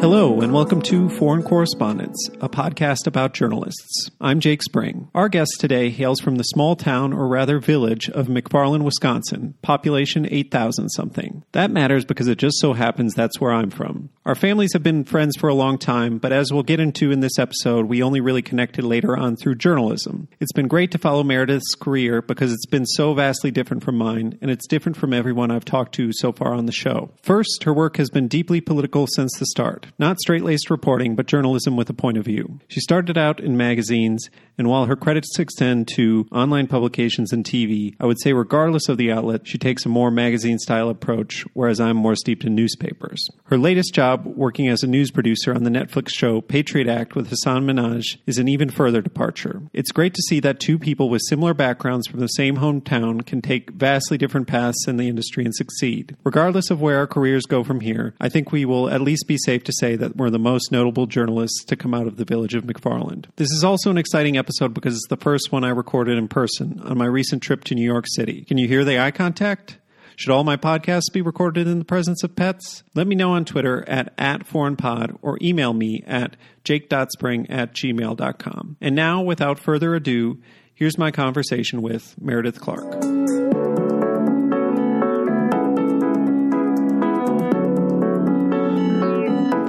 Hello, and welcome to Foreign Correspondence, a podcast about journalists. I'm Jake Spring. Our guest today hails from the small town, or rather village, of McFarland, Wisconsin, population 8,000 something. That matters because it just so happens that's where I'm from. Our families have been friends for a long time, but as we'll get into in this episode, we only really connected later on through journalism. It's been great to follow Meredith's career because it's been so vastly different from mine, and it's different from everyone I've talked to so far on the show. First, her work has been deeply political since the start. Not straight laced reporting, but journalism with a point of view. She started out in magazines, and while her credits extend to online publications and TV, I would say, regardless of the outlet, she takes a more magazine style approach, whereas I'm more steeped in newspapers. Her latest job, working as a news producer on the Netflix show Patriot Act with Hasan Minhaj, is an even further departure. It's great to see that two people with similar backgrounds from the same hometown can take vastly different paths in the industry and succeed. Regardless of where our careers go from here, I think we will at least be safe to say that we're the most notable journalists to come out of the village of McFarland. This is also an exciting episode because it's the first one I recorded in person on my recent trip to New York City. Can you hear the eye contact? Should all my podcasts be recorded in the presence of pets? Let me know on Twitter at, at foreignpod or email me at jake.spring at gmail.com. And now, without further ado, here's my conversation with Meredith Clark.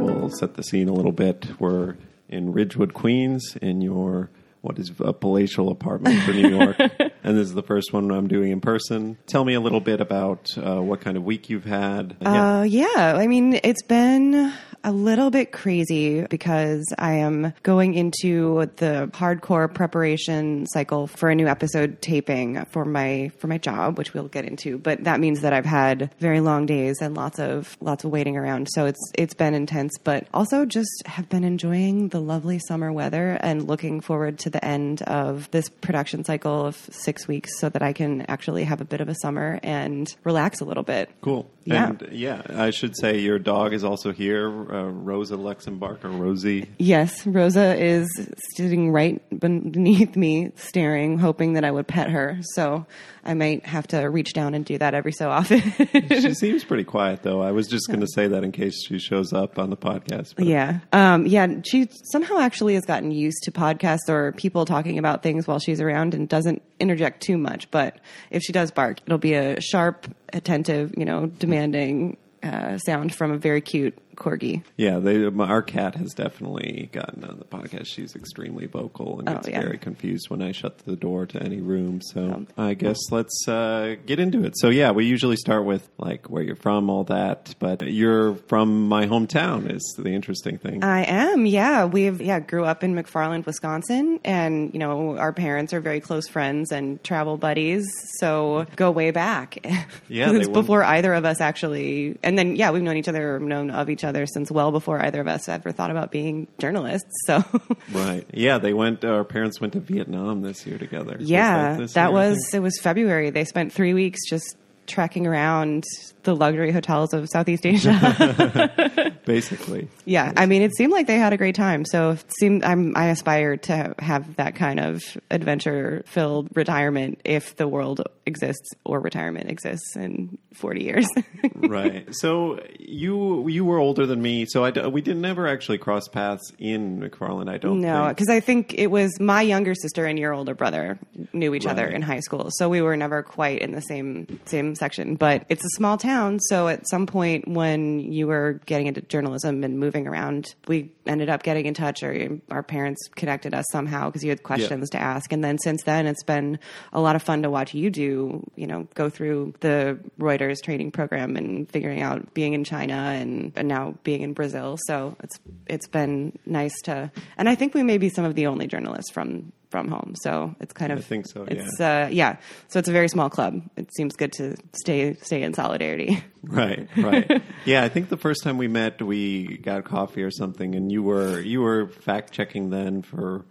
We'll set the scene a little bit. We're in Ridgewood, Queens, in your what is a palatial apartment for New York. and this is the first one I'm doing in person. Tell me a little bit about uh, what kind of week you've had. Uh, yeah, I mean, it's been a little bit crazy because I am going into the hardcore preparation cycle for a new episode taping for my for my job, which we'll get into. But that means that I've had very long days and lots of lots of waiting around. So it's it's been intense, but also just have been enjoying the lovely summer weather and looking forward to the end of this production cycle of six weeks so that I can actually have a bit of a summer and relax a little bit. Cool. Yeah. And yeah, I should say your dog is also here, uh, Rosa Luxemburg or Rosie. Yes, Rosa is sitting right beneath me, staring, hoping that I would pet her. So I might have to reach down and do that every so often. she seems pretty quiet, though. I was just going to say that in case she shows up on the podcast. but- yeah, um, yeah. She somehow actually has gotten used to podcasts or people talking about things while she's around and doesn't interject too much. But if she does bark, it'll be a sharp, attentive, you know, demanding uh, sound from a very cute corgi. Yeah, they, our cat has definitely gotten on the podcast. She's extremely vocal and Oh, gets yeah. very confused when I shut the door to any room. So I guess let's uh, get into it. So yeah, we usually start with like where you're from, all that. But you're from my hometown is the interesting thing. I am, yeah. We've yeah grew up in McFarland, Wisconsin, and you know our parents are very close friends and travel buddies, so go way back. Yeah, it's before either of us actually, and then yeah, we've known each other, known of each other since well before either of us ever thought about being journalists. So right. Yeah, they went. Our parents went to Vietnam this year together. Yeah, this that year, was it was February. They spent three weeks just trekking around the luxury hotels of Southeast Asia. basically. Yeah, I mean, it seemed like they had a great time. So it seemed I'm, I aspire to have that kind of adventure-filled retirement if the world exists or retirement exists in 40 years. right. So you you were older than me, so I we didn't ever actually cross paths in McFarland. I don't no, because I think it was my younger sister and your older brother knew each other in high school, so we were never quite in the same same section. But it's a small town, so at some point when you were getting into journalism and moving around, we ended up getting in touch, or our parents connected us somehow because you had questions to ask. And then since then, it's been a lot of fun to watch you do, you know, go through the Reuters training program and figuring out being in China and, and now being in Brazil. So it's it's been nice to, and I think we may be some of the only journalists from from home. So it's kind of I think so, It's uh, yeah. So it's a very small club. It seems good to stay stay in solidarity. Right, right. yeah, I think the first time we met, we got coffee or something, and you were you were fact checking then for.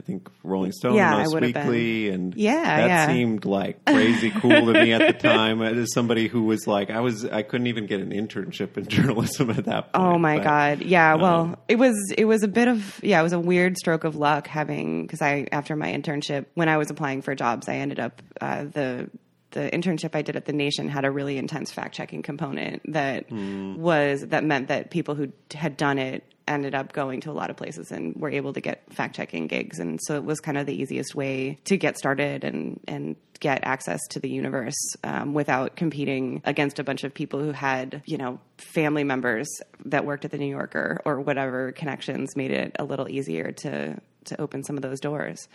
I think Rolling Stone, Yeah, I Us have been. Weekly, and Yeah, that yeah. seemed like crazy cool to me at the time. As somebody who was like, I was, I couldn't even get an internship in journalism at that point. Oh my but- god. Yeah, well, um, it was it was a bit of yeah, it was a weird stroke of luck having cuz I after my internship when I was applying for jobs, I ended up uh, the the internship I did at the Nation had a really intense fact checking component that was that meant that people who had done it ended up going to a lot of places and were able to get fact checking gigs. And so it was kind of the easiest way to get started and and get access to the universe um, without competing against a bunch of people who had you know family members that worked at the New Yorker or whatever connections made it a little easier to to open some of those doors.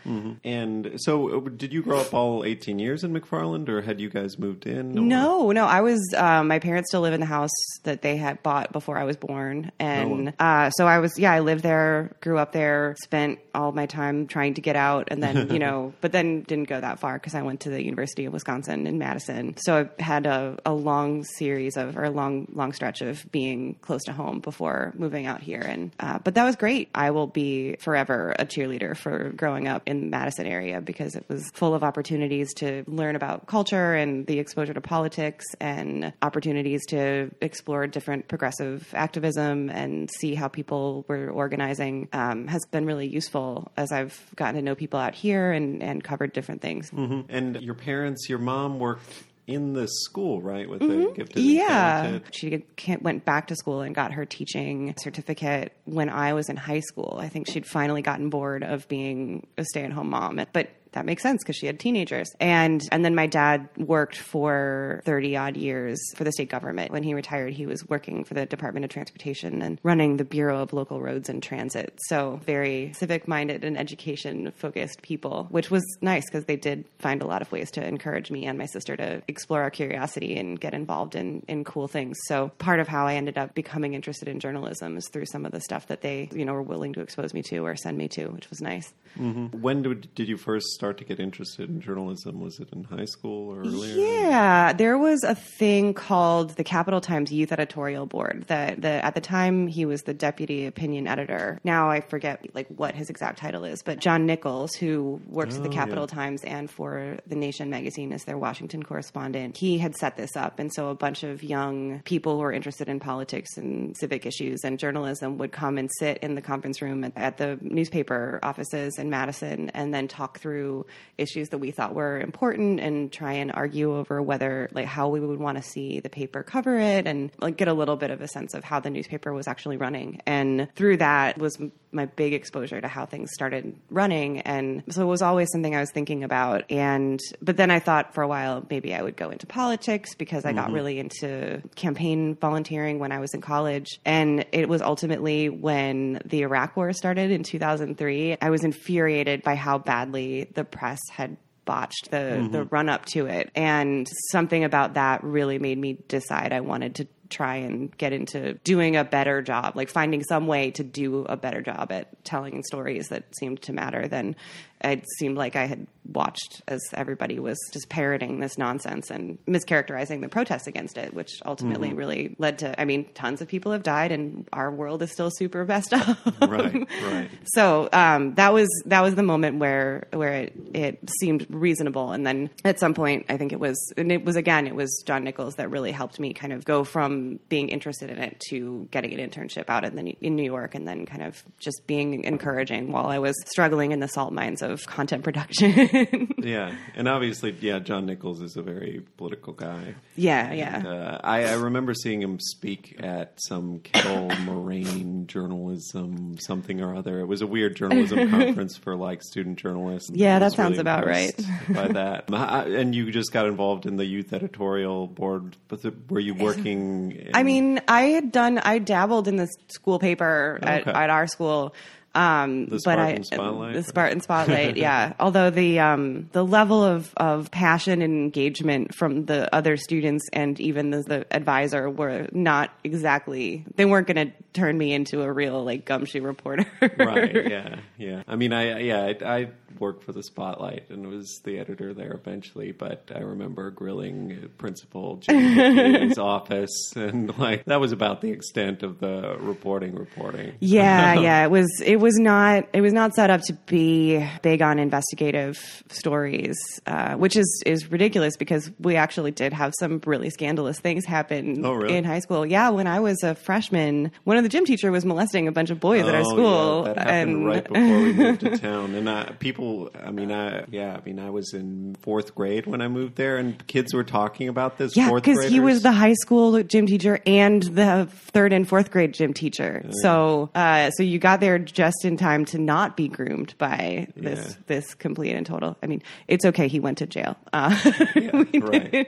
And so, uh, did you grow up all 18 years in McFarland, or had you guys moved in? or- No, no. I was. Um, my parents still live in the house that they had bought before I was born, and uh, so I was. Yeah, I lived there, grew up there, spent all my time trying to get out, and then you know, but then didn't go that far because I went to the University of Wisconsin in Madison. So I had a, a long series of or a long long stretch of being close to home before moving out here, and uh, but that was great. I will be forever a cheerleader for growing up in the Madison area because it was full of opportunities to learn about culture and the exposure to politics and opportunities to explore different progressive activism and see how people were organizing um, has been really useful as I've gotten to know people out here and, and covered different things. And your parents, your mom worked in the school, right, with the gifted Yeah. talented? She went back to school and got her teaching certificate when I was in high school. I think she'd finally gotten bored of being a stay at home mom. But that makes sense because she had teenagers. And and then my dad worked for 30 odd years for the state government. When he retired, he was working for the Department of Transportation and running the Bureau of Local Roads and Transit. So very civic minded and education focused people, which was nice because they did find a lot of ways to encourage me and my sister to explore our curiosity and get involved in, in cool things. So part of how I ended up becoming interested in journalism is through some of the stuff that they, you know, were willing to expose me to or send me to, which was nice. Mm-hmm. When did, did you first start to get interested in journalism? Was it in high school or earlier? Yeah, there was a thing called the Capital Times Youth Editorial Board. That the, at the time he was the deputy opinion editor. Now I forget like what his exact title is, but John Nichols, who works at the Oh, Capital yeah. Times and for the Nation magazine as their Washington correspondent, he had set this up, and so a bunch of young people who are interested in politics and civic issues and journalism would come and sit in the conference room at, at the newspaper offices in Madison, and then talk through issues that we thought were important and try and argue over whether like how we would want to see the paper cover it and like get a little bit of a sense of how the newspaper was actually running. And through that was my big exposure to how things started running. And so it was always something I was thinking about. And but then I thought for a while maybe I would go into politics because I got mm-hmm. really into campaign volunteering when I was in college. And it was ultimately when the Iraq war started in 2003 I was infuriated by how badly the press had botched the the mm-hmm. run up to it. And something about that really made me decide I wanted to try and get into doing a better job like finding some way to do a better job at telling stories that seemed to matter than it seemed like I had watched as everybody was just parroting this nonsense and mischaracterizing the protests against it which ultimately really led to I mean tons of people have died and our world is still super messed up. Right, right. so um, that was that was the moment where where it, it seemed reasonable, and then at some point, I think it was and it was again it was John Nichols that really helped me kind of go from being interested in it to getting an internship out in the in New York, and then kind of just being encouraging while I was struggling in the salt mines of content production. Yeah, and obviously, yeah, John Nichols is a very political guy. yeah, yeah. Uh, I, I remember seeing him speak at some Kettle Moraine journalism something or other. It was a weird journalism conference for like student journalists. Yeah, that sounds about right. by that, and you just got involved in the youth editorial board. But the, were you working? In, I mean, I had done, I dabbled in the school paper at, at our school. Um, The but I, Spotlight? the Spartan Spotlight, yeah. Although the um, the level of, of passion and engagement from the other students and even the, the advisor were not exactly. They weren't going to turn me into a real like gumshoe reporter. right? Yeah, yeah. I mean, I yeah, I, I worked for the Spotlight and was the editor there eventually. But I remember grilling Principal Hickey's office, and like that was about the extent of the reporting. Reporting. Yeah, yeah. It was it was not it was not set up to be big on investigative stories, uh, which is is ridiculous because we actually did have some really scandalous things happen Oh, really? in high school. Yeah, when I was a freshman, one of the gym teacher was molesting a bunch of boys at our Oh, school, yeah, that happened and right before we moved to town, and uh, people. I mean, I yeah. I mean, I was in fourth grade when I moved there, and kids were talking about this. Yeah, because he was the high school gym teacher and the third and fourth grade gym teacher. So, uh, so you got there just in time to not be groomed by this Yeah. this complete and total. I mean, it's okay. He went to jail. Uh, we right.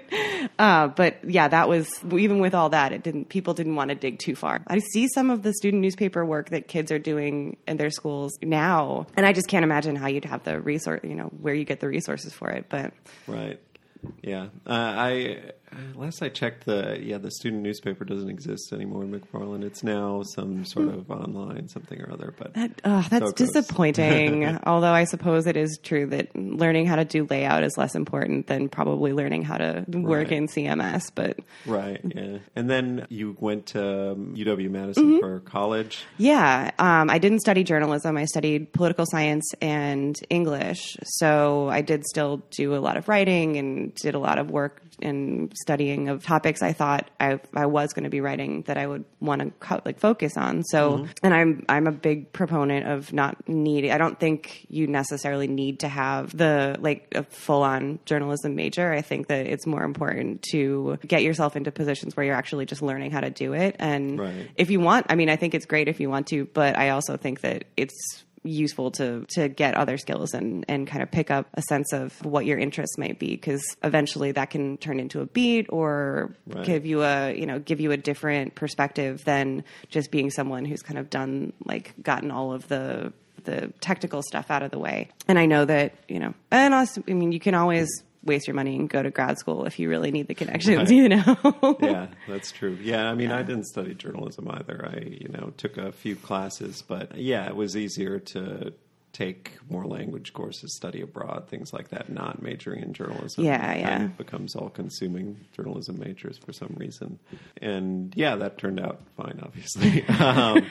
uh, but yeah, that was even with all that, it didn't. People didn't want to dig too far. I see some of the student newspaper work that kids are doing in their schools now, and I just can't imagine how you'd have the resource. You know, where you get the resources for it, but. Right. Yeah. Uh, I last I checked, the yeah the student newspaper doesn't exist anymore in McFarland. It's now some sort of online something or other. But That, uh, that's So disappointing. Although I suppose it is true that learning how to do layout is less important than probably learning how to work Right. in CMS. But right, yeah. And then you went to um, UW Madison for college. yeah, um, I didn't study journalism. I studied political science and English. So I did still do a lot of writing and did a lot of work in studying of topics I thought I, I was going to be writing that I would want to co- like focus on. So, mm-hmm. and I'm I'm a big proponent of not needing. I don't think you necessarily need to have the like a full on journalism major. I think that it's more important to get yourself into positions where you're actually just learning how to do it. And Right. if you want, I mean, I think it's great if you want to, but I also think that it's useful to to get other skills and and kind of pick up a sense of what your interests might be because eventually that can turn into a beat or Right. give you a you know give you a different perspective than just being someone who's kind of done like gotten all of the the technical stuff out of the way and i know that you know and also i mean you can always waste your money and go to grad school if you really need the connections Right. you know yeah, that's true. Yeah, I mean, I didn't study journalism either. I, you know, took a few classes, but yeah, it was easier to take more language courses, study abroad, things like that, not majoring in journalism. Yeah, It yeah. of becomes all consuming journalism majors for some reason. And yeah, that turned out fine, obviously. um,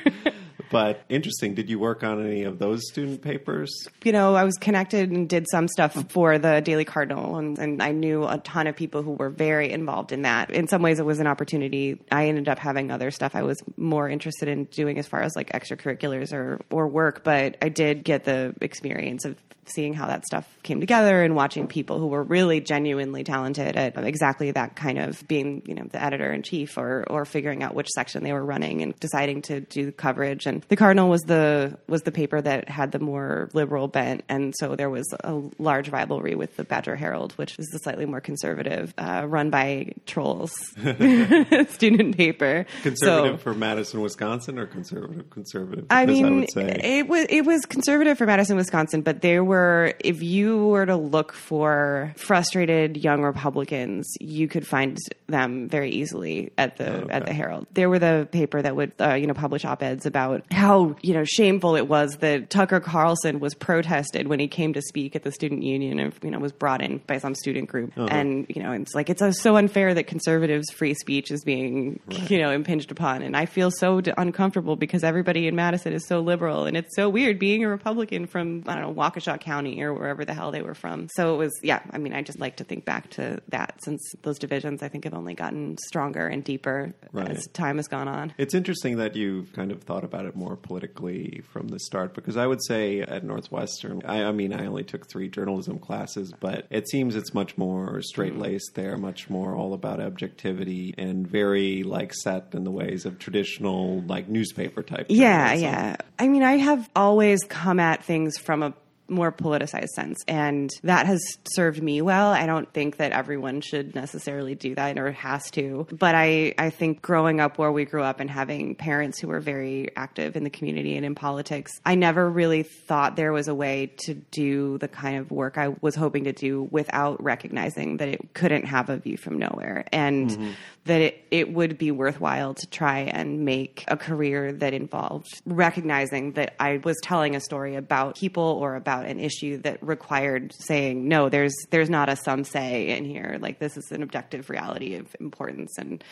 but interesting. Did you work on any of those student papers? you know, I was connected and did some stuff for the Daily Cardinal, and, and I knew a ton of people who were very involved in that. In some ways, it was an opportunity. I ended up having other stuff I was more interested in doing as far as like extracurriculars or, or work, but I did get the experience of seeing how that stuff came together and watching people who were really genuinely talented at exactly that kind of being, you know, the editor in chief or or figuring out which section they were running and deciding to do coverage. And the Cardinal was the was the paper that had the more liberal bent, and so there was a large rivalry with the Badger Herald, which is the slightly more conservative, uh, run by trolls student paper. Conservative So- for Madison, Wisconsin, or conservative conservative? I mean, would say it was it was conservative for Madison, Wisconsin, but there were if you were to look for frustrated young Republicans, you could find them very easily at the at the Herald. There were the paper that would uh, you know publish op eds about how you know shameful it was that Tucker Carlson was protested when he came to speak at the student union and you know was brought in by some student group, and you know it's like it's uh, so unfair that conservatives' free speech is being you know impinged upon, and I feel so d- uncomfortable because everybody in Madison is so liberal, and it's so weird being a Republican from I don't know Waukesha County or wherever the hell they were from. So it was yeah. I mean, I just like to think back to that since those divisions I think have only gotten stronger and deeper Right. as time has gone on. It's interesting that you've kind of thought about it more politically from the start because I would say at Northwestern, I, I mean, I only took three journalism classes, but it seems it's much more straight mm. laced there, much more all about objectivity and very like set in the ways of traditional like newspaper type. Yeah, journalism. yeah. I mean, I have always come at things from a more politicized sense, and that has served me well. I don't think that everyone should necessarily do that or has to, but I, I think growing up where we grew up and having parents who were very active in the community and in politics, I never really thought there was a way to do the kind of work I was hoping to do without recognizing that it couldn't have a view from nowhere. And mm-hmm. that it, it would be worthwhile to try and make a career that involved recognizing that I was telling a story about people or about an issue that required saying, no, there's there's not a some say in here. Like this is an objective reality of importance and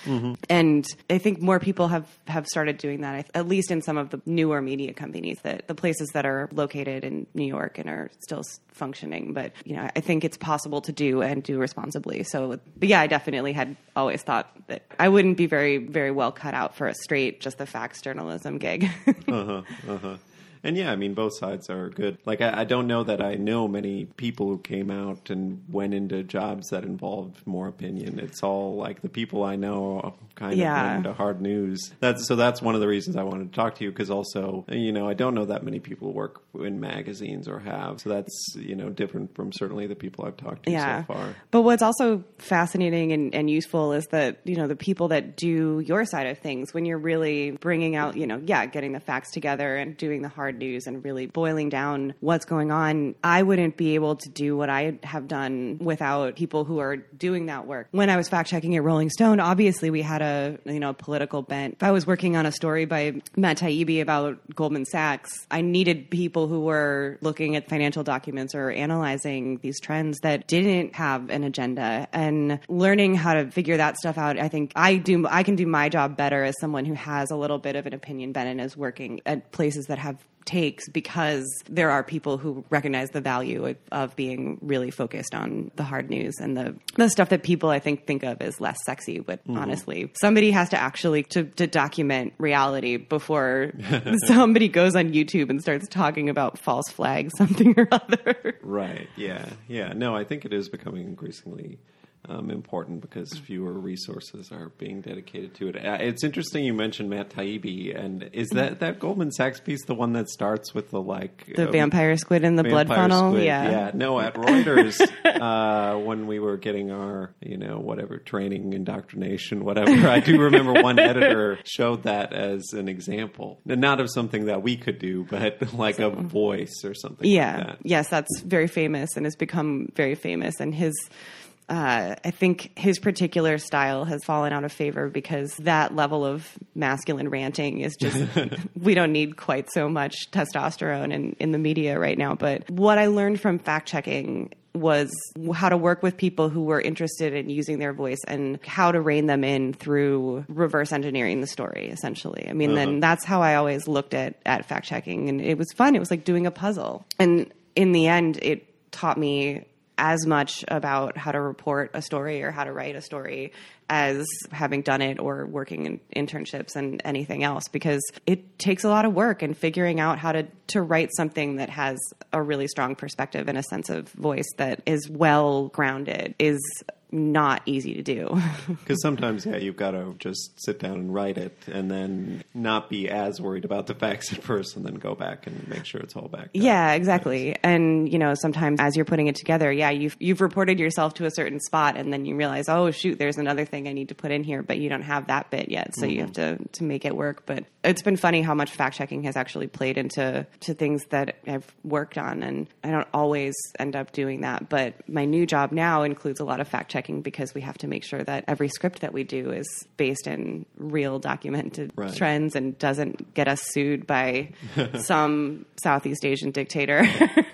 and I think more people have have started doing that. I- At least in some of the newer media companies that the places that are located in New York and are still functioning. But you know, I think it's possible to do and do responsibly. So, but yeah, I definitely had always thought that I wouldn't be very very well cut out for a straight just the facts journalism gig. Uh-huh, uh-huh. And yeah, I mean, both sides are good. Like, I, I don't know that I know many people who came out and went into jobs that involved more opinion. It's all like the people I know kind Yeah. of went into hard news. That's so. That's one of the reasons I wanted to talk to you because also, you know, I don't know that many people work in magazines or have. So that's you know different from certainly the people I've talked to yeah. so far. But what's also fascinating and, and useful is that, you know, the people that do your side of things, when you're really bringing out, you know, yeah, getting the facts together and doing the hard news and really boiling down what's going on, I wouldn't be able to do what I have done without people who are doing that work. When I was fact checking at Rolling Stone, obviously we had a, you know, political bent. If I was working on a story by Matt Taibbi about Goldman Sachs, I needed people who were looking at financial documents or analyzing these trends that didn't have an agenda and learning how to figure that stuff out. I think I do, I can do my job better as someone who has a little bit of an opinion bent and is working at places that have takes because there are people who recognize the value of, of being really focused on the hard news and the, the stuff that people I think think of as less sexy. But mm-hmm. honestly, somebody has to actually to, to document reality before somebody goes on YouTube and starts talking about false flags, something or other. Right. Yeah. Yeah. No, I think it is becoming increasingly um, important because fewer resources are being dedicated to it. Uh, It's interesting you mentioned Matt Taibbi, and is that that Goldman Sachs piece the one that starts with the like The um, vampire squid in the blood funnel. squid? Yeah. Yeah. No, at Reuters, uh, when we were getting our, you know, whatever training, indoctrination, whatever, I do remember one editor showed that as an example, not of something that we could do, but like a voice or something. Yeah. Like that. Yes, that's very famous and has become very famous. And his, uh, I think his particular style has fallen out of favor because that level of masculine ranting is just, we don't need quite so much testosterone in, in the media right now. But what I learned from fact checking was how to work with people who were interested in using their voice and how to rein them in through reverse engineering the story essentially. I mean then that's how i always looked at at fact checking. And it was fun. It was like doing a puzzle. And in the end it taught me as much about how to report a story or how to write a story as having done it or working in internships and anything else because it takes a lot of work and figuring out how to to write something that has a really strong perspective and a sense of voice that is well grounded is not easy to do. Because sometimes, yeah, you've got to just sit down and write it, and then not be as worried about the facts at first, and then go back and make sure it's all back. Yeah, exactly. And you know, sometimes as you're putting it together, yeah, you've you've reported yourself to a certain spot, and then you realize, oh shoot, there's another thing I need to put in here, but you don't have that bit yet, so you mm-hmm. have to to make it work. But it's been funny how much fact checking has actually played into to things that I've worked on, and I don't always end up doing that. But my new job now includes a lot of fact checking because we have to make sure that every script that we do is based in real documented Right. trends and doesn't get us sued by some Southeast Asian dictator.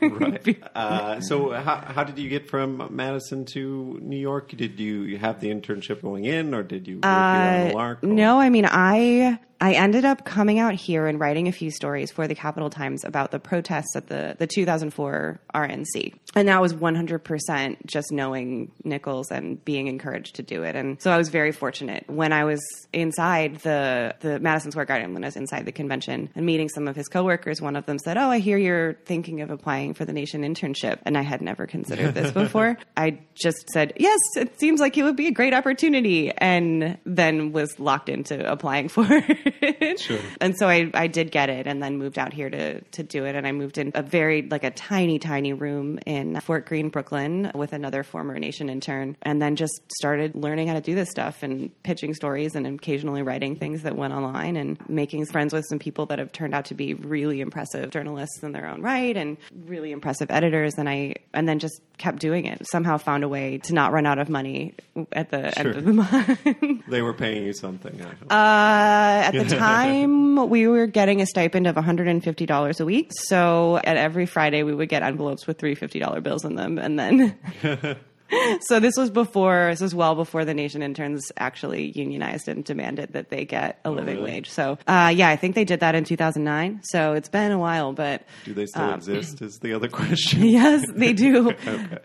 Right. Uh, so, how, how did you get from Madison to New York? Did you have the internship going in, or did you work here on the Lark? or- Uh, No, I mean I I ended up coming out here and writing a few stories for the Capital Times about the protests at the the 2004 RNC, and that was 100% just knowing Nichols and being encouraged to do it. And so I was very fortunate when I was inside the the Madison Square Garden when I was inside the convention and meeting some of his coworkers. One of them said, "Oh, I hear you're thinking of applying for the Nation internship," and I had never considered this before. I just said, "Yes, it seems like it would be a great opportunity," and then was locked into applying for it. Sure. And so I, I did get it and then moved out here to, to do it. And I moved in a very, like a tiny, tiny room in Fort Greene, Brooklyn with another former Nation intern. And then just started learning how to do this stuff and pitching stories and occasionally writing things that went online and making friends with some people that have turned out to be really impressive journalists in their own right and really impressive editors. And I, and then just kept doing it. Somehow found a way to not run out of money at the Sure. end of the month. They were paying you something. I. Uh, at the time, we were getting a stipend of $150 a week. So at every Friday, we would get envelopes with three $50 bills in them. And then so this was before this was well before the nation interns actually unionized and demanded that they get a living really? wage so uh, yeah i think they did that in 2009 so it's been a while but Do they still Um, exist? Is the other question. yes they do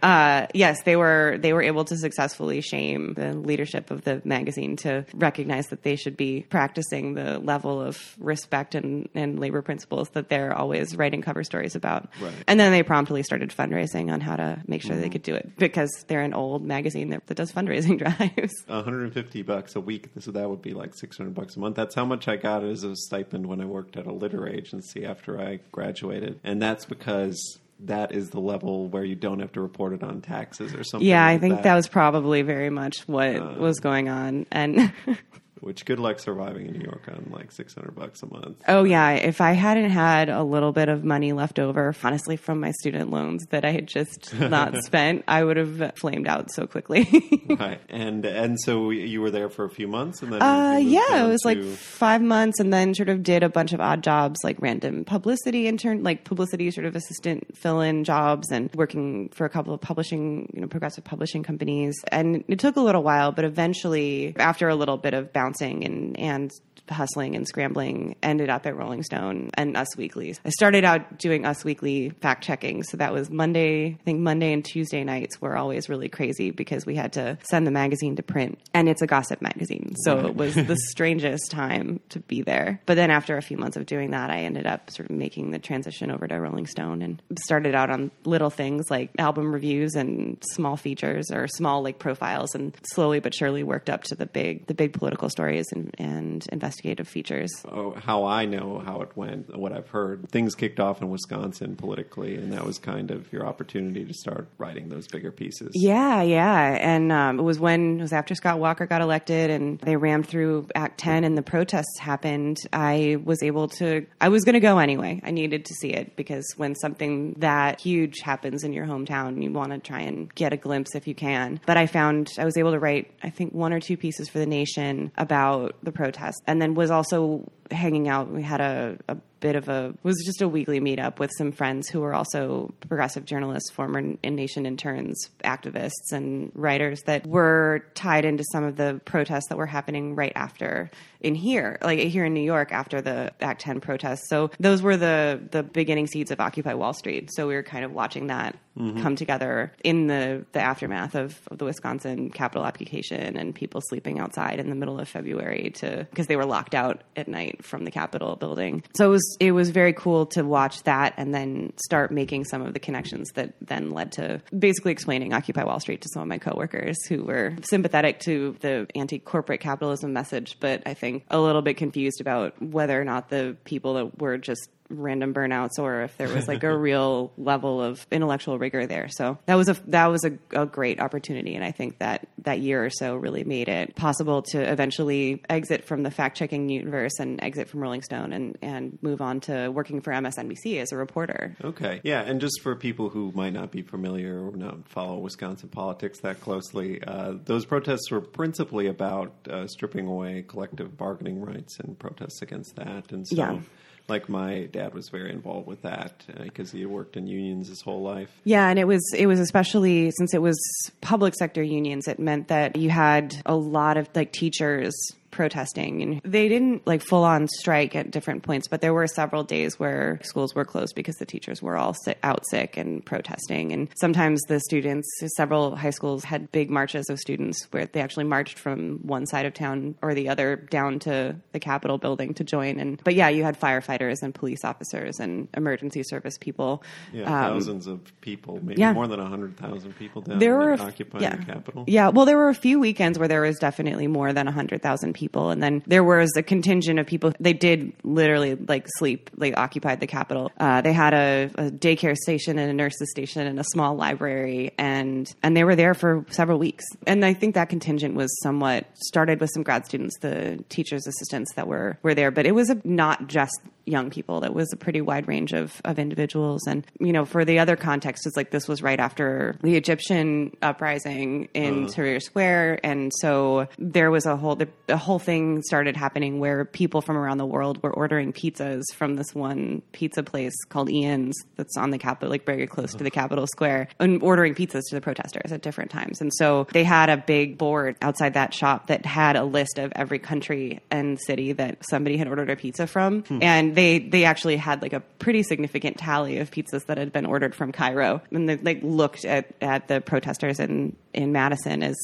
uh, yes they were they were able to successfully shame the leadership of the magazine to recognize that they should be practicing the level of respect and, and labor principles that they're always writing cover stories about Right. and then they promptly started fundraising on how to make sure they could do it because they're an old magazine that, that does fundraising drives 150 bucks a week. So that would be like 600 bucks a month. That's how much I got as a stipend when I worked at a litter agency after I graduated, and that's because that is the level where you don't have to report it on taxes or something. yeah i think that. was probably very much what uh, was going on and Which good luck surviving in New York on like 600 bucks a month. Oh yeah, if I hadn't had a little bit of money left over, honestly, from my student loans that I had just not spent, I would have flamed out so quickly. right, and and so you were there for a few months, and then uh, yeah, it was like five months, and then sort of did a bunch of odd jobs, like random publicity intern, like publicity sort of assistant fill-in jobs, and working for a couple of publishing, you know, progressive publishing companies. And it took a little while, but eventually, after a little bit of bouncing and and hustling and scrambling ended up at Rolling Stone and Us Weekly. I started out doing Us Weekly fact checking. So that was Monday, I think Monday and Tuesday nights were always really crazy because we had to send the magazine to print and it's a gossip magazine. So it was the strangest time to be there. But then after a few months of doing that, I ended up sort of making the transition over to Rolling Stone and started out on little things like album reviews and small features or small like profiles and slowly but surely worked up to the big the big political stories and, and investigative features. oh, how I know how it went, what I've heard. Things kicked off in Wisconsin politically, and that was kind of your opportunity to start writing those bigger pieces. Yeah, yeah. And um, it was when it was after Scott Walker got elected and they rammed through Act 10 and the protests happened. I was able to, I was going to go anyway. I needed to see it because when something that huge happens in your hometown, you want to try and get a glimpse if you can. But I found I was able to write, I think, one or two pieces for The Nation about the protest and then was also hanging out. We had a, a bit of a it was just a weekly meetup with some friends who were also progressive journalists, former in Nation interns, activists, and writers that were tied into some of the protests that were happening right after in here, like here in New York after the Act 10 protests. So those were the the beginning seeds of Occupy Wall Street. So we were kind of watching that mm-hmm. come together in the the aftermath of, of the Wisconsin capital application and people sleeping outside in the middle of February to because they were locked out at night from the Capitol building. So it was it was very cool to watch that and then start making some of the connections that then led to basically explaining Occupy Wall Street to some of my coworkers who were sympathetic to the anti-corporate capitalism message, but I think a little bit confused about whether or not the people that were just random burnouts or if there was like a real level of intellectual rigor there. So that was a that was a, a great opportunity, and I think that that year or so really made it possible to eventually exit from the fact checking universe and exit from Rolling Stone and and move on to working for MSNBC as a reporter. Okay. Yeah, and just for people who might not be familiar or not follow Wisconsin politics that closely, uh, those protests were principally about uh, stripping away collective bargaining rights and protests against that. And so, Yeah. Like, my dad was very involved with that uh, because he worked in unions his whole life. Yeah, and it was it was especially since it was public sector unions, it meant that you had a lot of like teachers protesting and they didn't like full on strike at different points but there were several days where schools were closed because the teachers were all sick, out sick and protesting and sometimes the students several high schools had big marches of students where they actually marched from one side of town or the other down to the capitol building to join and but yeah you had firefighters and police officers and emergency service people Yeah, Um, thousands of people, maybe yeah. more than 100,000 people down there there were occupying yeah. the Capitol. Yeah, well, there were a few weekends where there was definitely more than hundred thousand people, and then there was a contingent of people. They did literally like sleep, like occupied the Capitol. Uh, they had a, a daycare station and a nurses station and a small library, and and they were there for several weeks. And I think that contingent was somewhat started with some grad students, the teachers assistants that were were there, but it was a, not just young people. That was a pretty wide range of, of individuals. And, you know, for the other context, it's like this was right after the Egyptian uprising in uh-huh. Tahrir Square. And so there was a whole, the, the whole thing started happening where people from around the world were ordering pizzas from this one pizza place called Ian's that's on the Capitol, like very close to the uh-huh. Capitol Square, and ordering pizzas to the protesters at different times. And so they had a big board outside that shop that had a list of every country and city that somebody had ordered a pizza from. Hmm. And they, they actually had like a pretty significant tally of pizzas that had been ordered from Cairo. And they like looked at, at the protesters in, in Madison as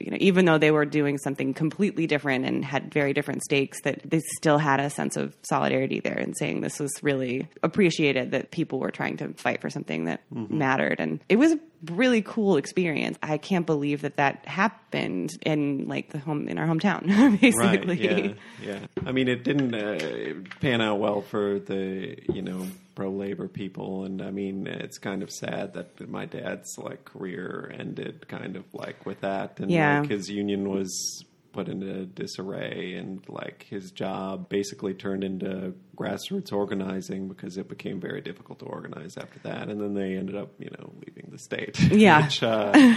you know, even though they were doing something completely different and had very different stakes, that they still had a sense of solidarity there and saying this was really appreciated that people were trying to fight for something that mattered. And it was a really cool experience. I can't believe that that happened in like the home in our hometown, basically. Right. Yeah. Yeah. I mean, it didn't uh, pan out well for the you know pro labor people, and I mean, it's kind of sad that my dad's like career ended kind of like with that, and Yeah. like his union was put into disarray, and like his job basically turned into grassroots organizing because it became very difficult to organize after that, and then they ended up you know leaving the state. Yeah. Which, uh,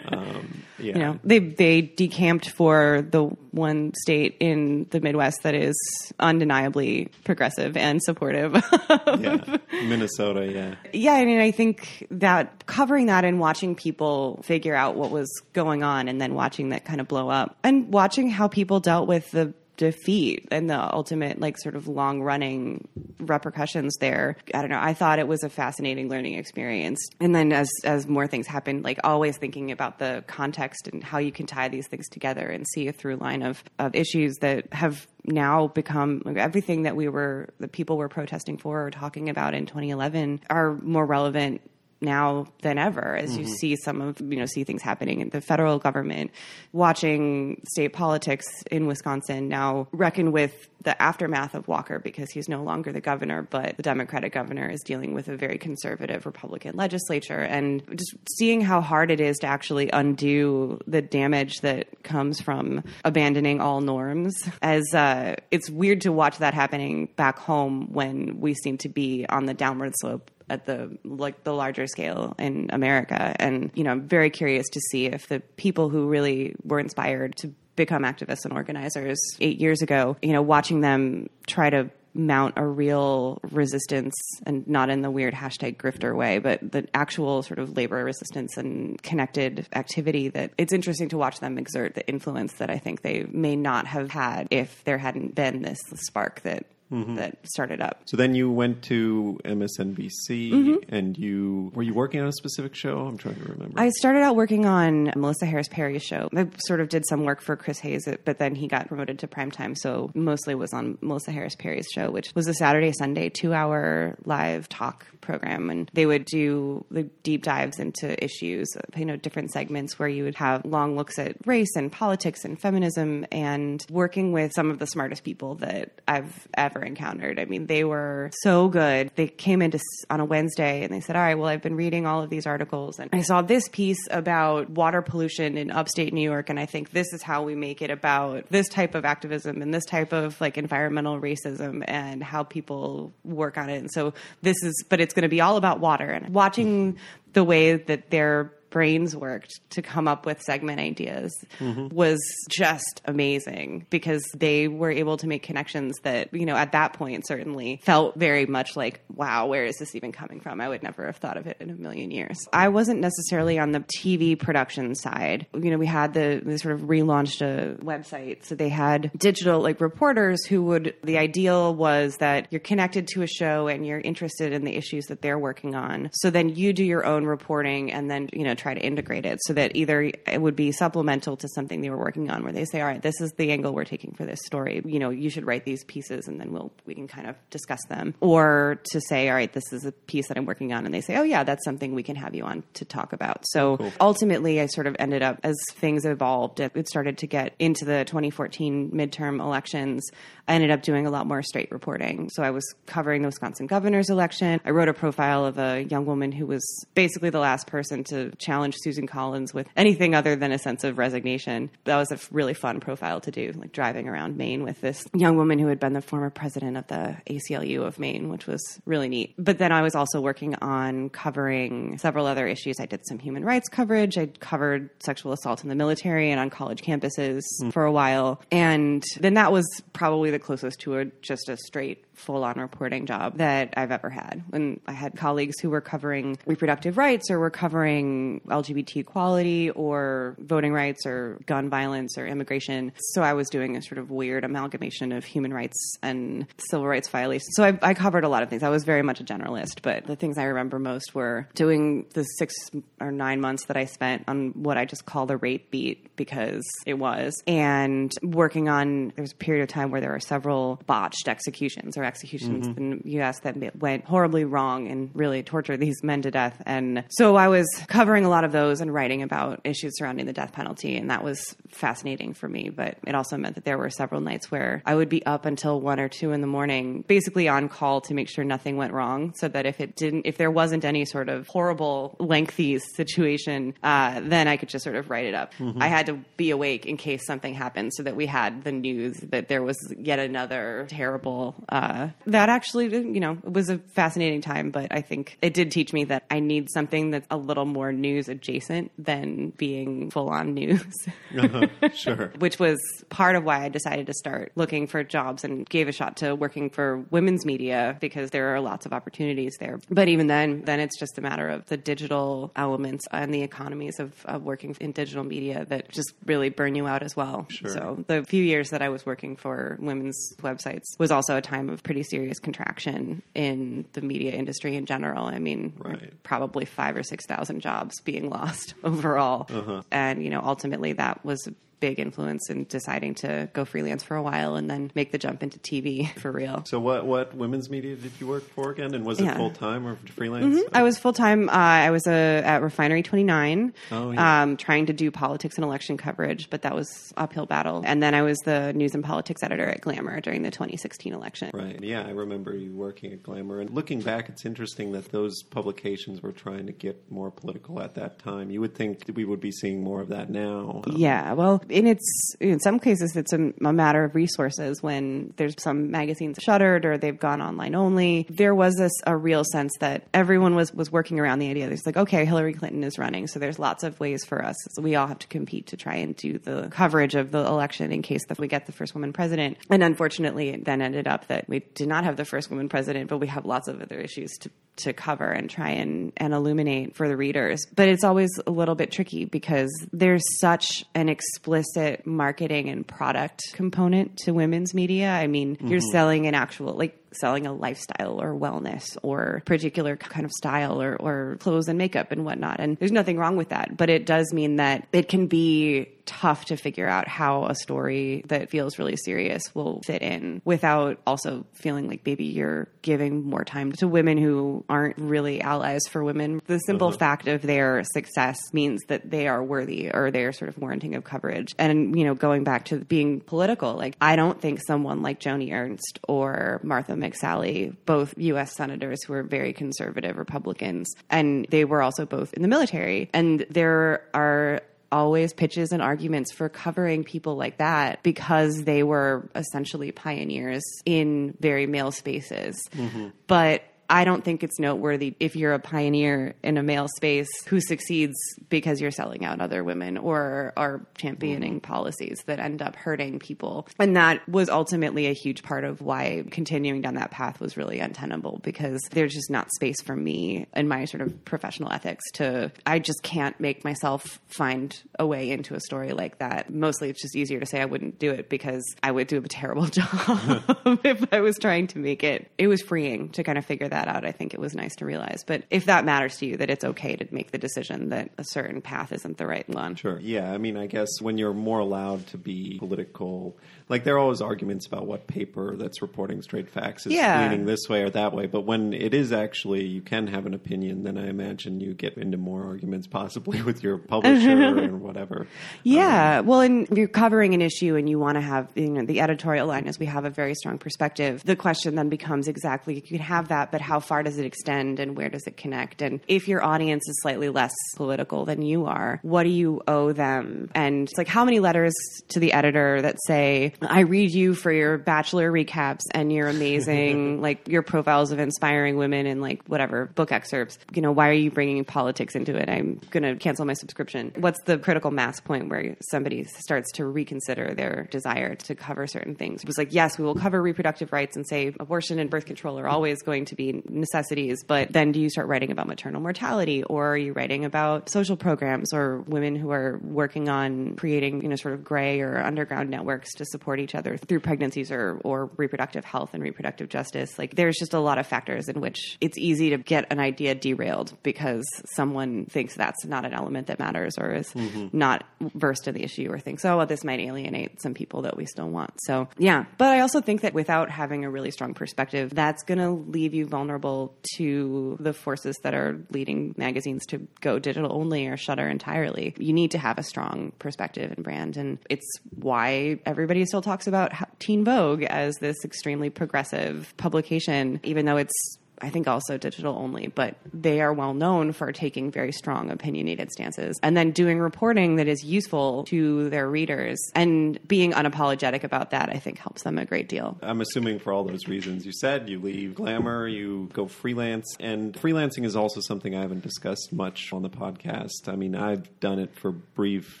um, yeah. you know they they decamped for the one state in the Midwest that is undeniably progressive and supportive. yeah, Minnesota. Yeah, yeah, I mean, I think that covering that and watching people figure out what was going on, and then watching that kind of blow up, and watching how people dealt with the defeat and the ultimate like sort of long running repercussions there. I don't know. I thought it was a fascinating learning experience. And then as as more things happened like always thinking about the context and how you can tie these things together and see a through line of of issues that have now become like, everything that we were the people were protesting for or talking about in 2011 are more relevant now than ever as you see some of you know see things happening in the federal government watching state politics in Wisconsin now reckon with the aftermath of Walker because he's no longer the governor but the democratic governor is dealing with a very conservative republican legislature. And just seeing how hard it is to actually undo the damage that comes from abandoning all norms as uh, it's weird to watch that happening back home when we seem to be on the downward slope at the like the larger scale in America. And you know, I'm very curious to see if the people who really were inspired to become activists and organizers eight years ago, you know, watching them try to mount a real resistance and not in the weird hashtag grifter way, but the actual sort of labor resistance and connected activity that it's interesting to watch them exert the influence that I think they may not have had if there hadn't been this spark that Mm-hmm. that started up. So then you went to MSNBC, mm-hmm. and you were you working on a specific show? I'm trying to remember. I started out working on Melissa Harris Perry's show. I sort of did some work for Chris Hayes, but then he got promoted to primetime, so mostly was on Melissa Harris Perry's show, which was a Saturday Sunday two hour live talk program, and they would do the deep dives into issues, you know, different segments where you would have long looks at race and politics and feminism, and working with some of the smartest people that I've ever encountered. I mean, they were so good. They came s- on a Wednesday and they said, "All right, well, I've been reading all of these articles, and I saw this piece about water pollution in upstate New York, and I think this is how we make it about this type of activism and this type of like environmental racism and how people work on it. And so this is, but it's going to be all about water and watching the way that their brains worked to come up with segment ideas mm-hmm. was just amazing because they were able to make connections that, you know, at that point certainly felt very much like, wow, where is this even coming from? I would never have thought of it in a million years. I wasn't necessarily on the TV production side. You know, we had the, they sort of relaunched a website. So they had digital like reporters who would, the ideal was that you're connected to a show and you're interested in the issues that they're working on. So then you do your own reporting and then, you know, try to integrate it so that either it would be supplemental to something they were working on where they say, all right, this is the angle we're taking for this story. You know, you should write these pieces and then we'll, we can kind of discuss them. Or to say, all right, this is a piece that I'm working on. And they say, oh yeah, that's something we can have you on to talk about. So ultimately I sort of ended up as things evolved, it it started to get into the 2014 midterm elections. I ended up doing a lot more straight reporting. So I was covering the Wisconsin governor's election. I wrote a profile of a young woman who was basically the last person to challenge challenge Susan Collins with anything other than a sense of resignation. That was a really fun profile to do, like driving around Maine with this young woman who had been the former president of the ACLU of Maine, which was really neat. But then I was also working on covering several other issues. I did some human rights coverage. I covered sexual assault in the military and on college campuses mm. for a while. And then that was probably the closest to a, just a straight full on reporting job that I've ever had. When I had colleagues who were covering reproductive rights or were covering LGBT equality or voting rights or gun violence or immigration. So I was doing a sort of weird amalgamation of human rights and civil rights violations. So I, I covered a lot of things. I was very much a generalist, but the things I remember most were doing the six or nine months that I spent on what I just call the rape beat because it was, and working on, there was a period of time where there were several botched executions or executions mm-hmm. in the U.S. that went horribly wrong and really tortured these men to death. And so I was covering a lot of those and writing about issues surrounding the death penalty, and that was fascinating for me. But it also meant that there were several nights where I would be up until one or two in the morning, basically on call to make sure nothing went wrong, so that if it didn't, if there wasn't any sort of horrible, lengthy situation, uh, then I could just sort of write it up. Mm-hmm. I had to be awake in case something happened, so that we had the news that there was yet another terrible uh, that actually, you know, it was a fascinating time, but I think it did teach me that I need something that's a little more news adjacent than being full on news. uh-huh, sure. Which was part of why I decided to start looking for jobs and gave a shot to working for women's media because there are lots of opportunities there. But even then, then it's just a matter of the digital elements and the economies of, of working in digital media that just really burn you out as well. Sure. So the few years that I was working for women's websites was also a time of pretty serious contraction in the media industry in general. I mean, right. probably five or six thousand jobs being lost overall, uh-huh. and you know, ultimately that was big influence in deciding to go freelance for a while and then make the jump into TV for real. So, what what women's media did you work for again? And was it yeah. full time or freelance? Mm-hmm. I was full time. Uh, I was uh, at Refinery 29, oh, yeah. um, trying to do politics and election coverage, but that was uphill battle. And then I was the news and politics editor at Glamour during the 2016 election. Right. Yeah, I remember you working at Glamour. And looking back, it's interesting that those publications were trying to get more political at that time. You would think we would be seeing more of that now. Um, yeah. Well, and it's in some cases it's a, a, matter of resources when there's some magazines shuttered or they've gone online only. There was this a real sense that everyone was was working around the idea. There's like okay hillary clinton is running so there's lots of ways for us. So we all have to compete to try and do the coverage of the election in case that we get the first woman president. And unfortunately it then ended up that we did not have the first woman president but we have lots of other issues to to cover and try and, and illuminate for the readers. But it's always a little bit tricky because there's such an explicit marketing and product component to women's media. I mean, mm-hmm. you're selling an actual, like, selling a lifestyle or wellness or particular kind of style or, or clothes and makeup and whatnot. And there's nothing wrong with that. But it does mean that it can be tough to figure out how a story that feels really serious will fit in without also feeling like maybe you're giving more time to women who aren't really allies for women. The simple uh-huh. fact of their success means that they are worthy or they're sort of warranting of coverage. And, you know, going back to being political, like I don't think someone like Joni Ernst or Martha McSally, both U.S. senators who are very conservative Republicans, and they were also both in the military. And there are always pitches and arguments for covering people like that because they were essentially pioneers in very male spaces. Mm-hmm. But I don't think it's noteworthy if you're a pioneer in a male space who succeeds because you're selling out other women or are championing mm-hmm. policies that end up hurting people. And that was ultimately a huge part of why continuing down that path was really untenable because there's just not space for me and my sort of professional ethics to, I just can't make myself find a way into a story like that. Mostly it's just easier to say I wouldn't do it because I would do a terrible job if I was trying to make it. It was freeing to kind of figure that that out, I think it was nice to realize. But if that matters to you, that it's okay to make the decision that a certain path isn't the right one. Sure. Yeah. I mean, I guess when you're more allowed to be political, like there are always arguments about what paper that's reporting straight facts is yeah. leaning this way or that way. But when it is actually you can have an opinion, then I imagine you get into more arguments possibly with your publisher or whatever. Yeah. Um, well, and you're covering an issue and you want to have, you know, the editorial line is we have a very strong perspective. The question then becomes exactly you can have that, but how far does it extend and where does it connect? And if your audience is slightly less political than you are, what do you owe them? And it's like how many letters to the editor that say, I read you for your bachelor recaps and your amazing, like your profiles of inspiring women and like whatever book excerpts. You know, why are you bringing politics into it? I'm going to cancel my subscription. What's the critical mass point where somebody starts to reconsider their desire to cover certain things? It was like, yes, we will cover reproductive rights and say abortion and birth control are always going to be necessities, but then do you start writing about maternal mortality or are you writing about social programs or women who are working on creating, you know, sort of gray or underground networks to support each other through pregnancies or, or reproductive health and reproductive justice? Like there's just a lot of factors in which it's easy to get an idea derailed because someone thinks that's not an element that matters or is mm-hmm. not versed in the issue or thinks, oh, well, this might alienate some people that we still want. So, yeah. But I also think that without having a really strong perspective, that's going to leave you vulnerable to the forces that are leading magazines to go digital only or shutter entirely. You need to have a strong perspective and brand. And it's why everybody still talks about Teen Vogue as this extremely progressive publication, even though it's I think also digital only, but they are well known for taking very strong opinionated stances and then doing reporting that is useful to their readers and being unapologetic about that, I think helps them a great deal. I'm assuming for all those reasons you said, you leave Glamour, you go freelance, and freelancing is also something I haven't discussed much on the podcast. I mean, I've done it for brief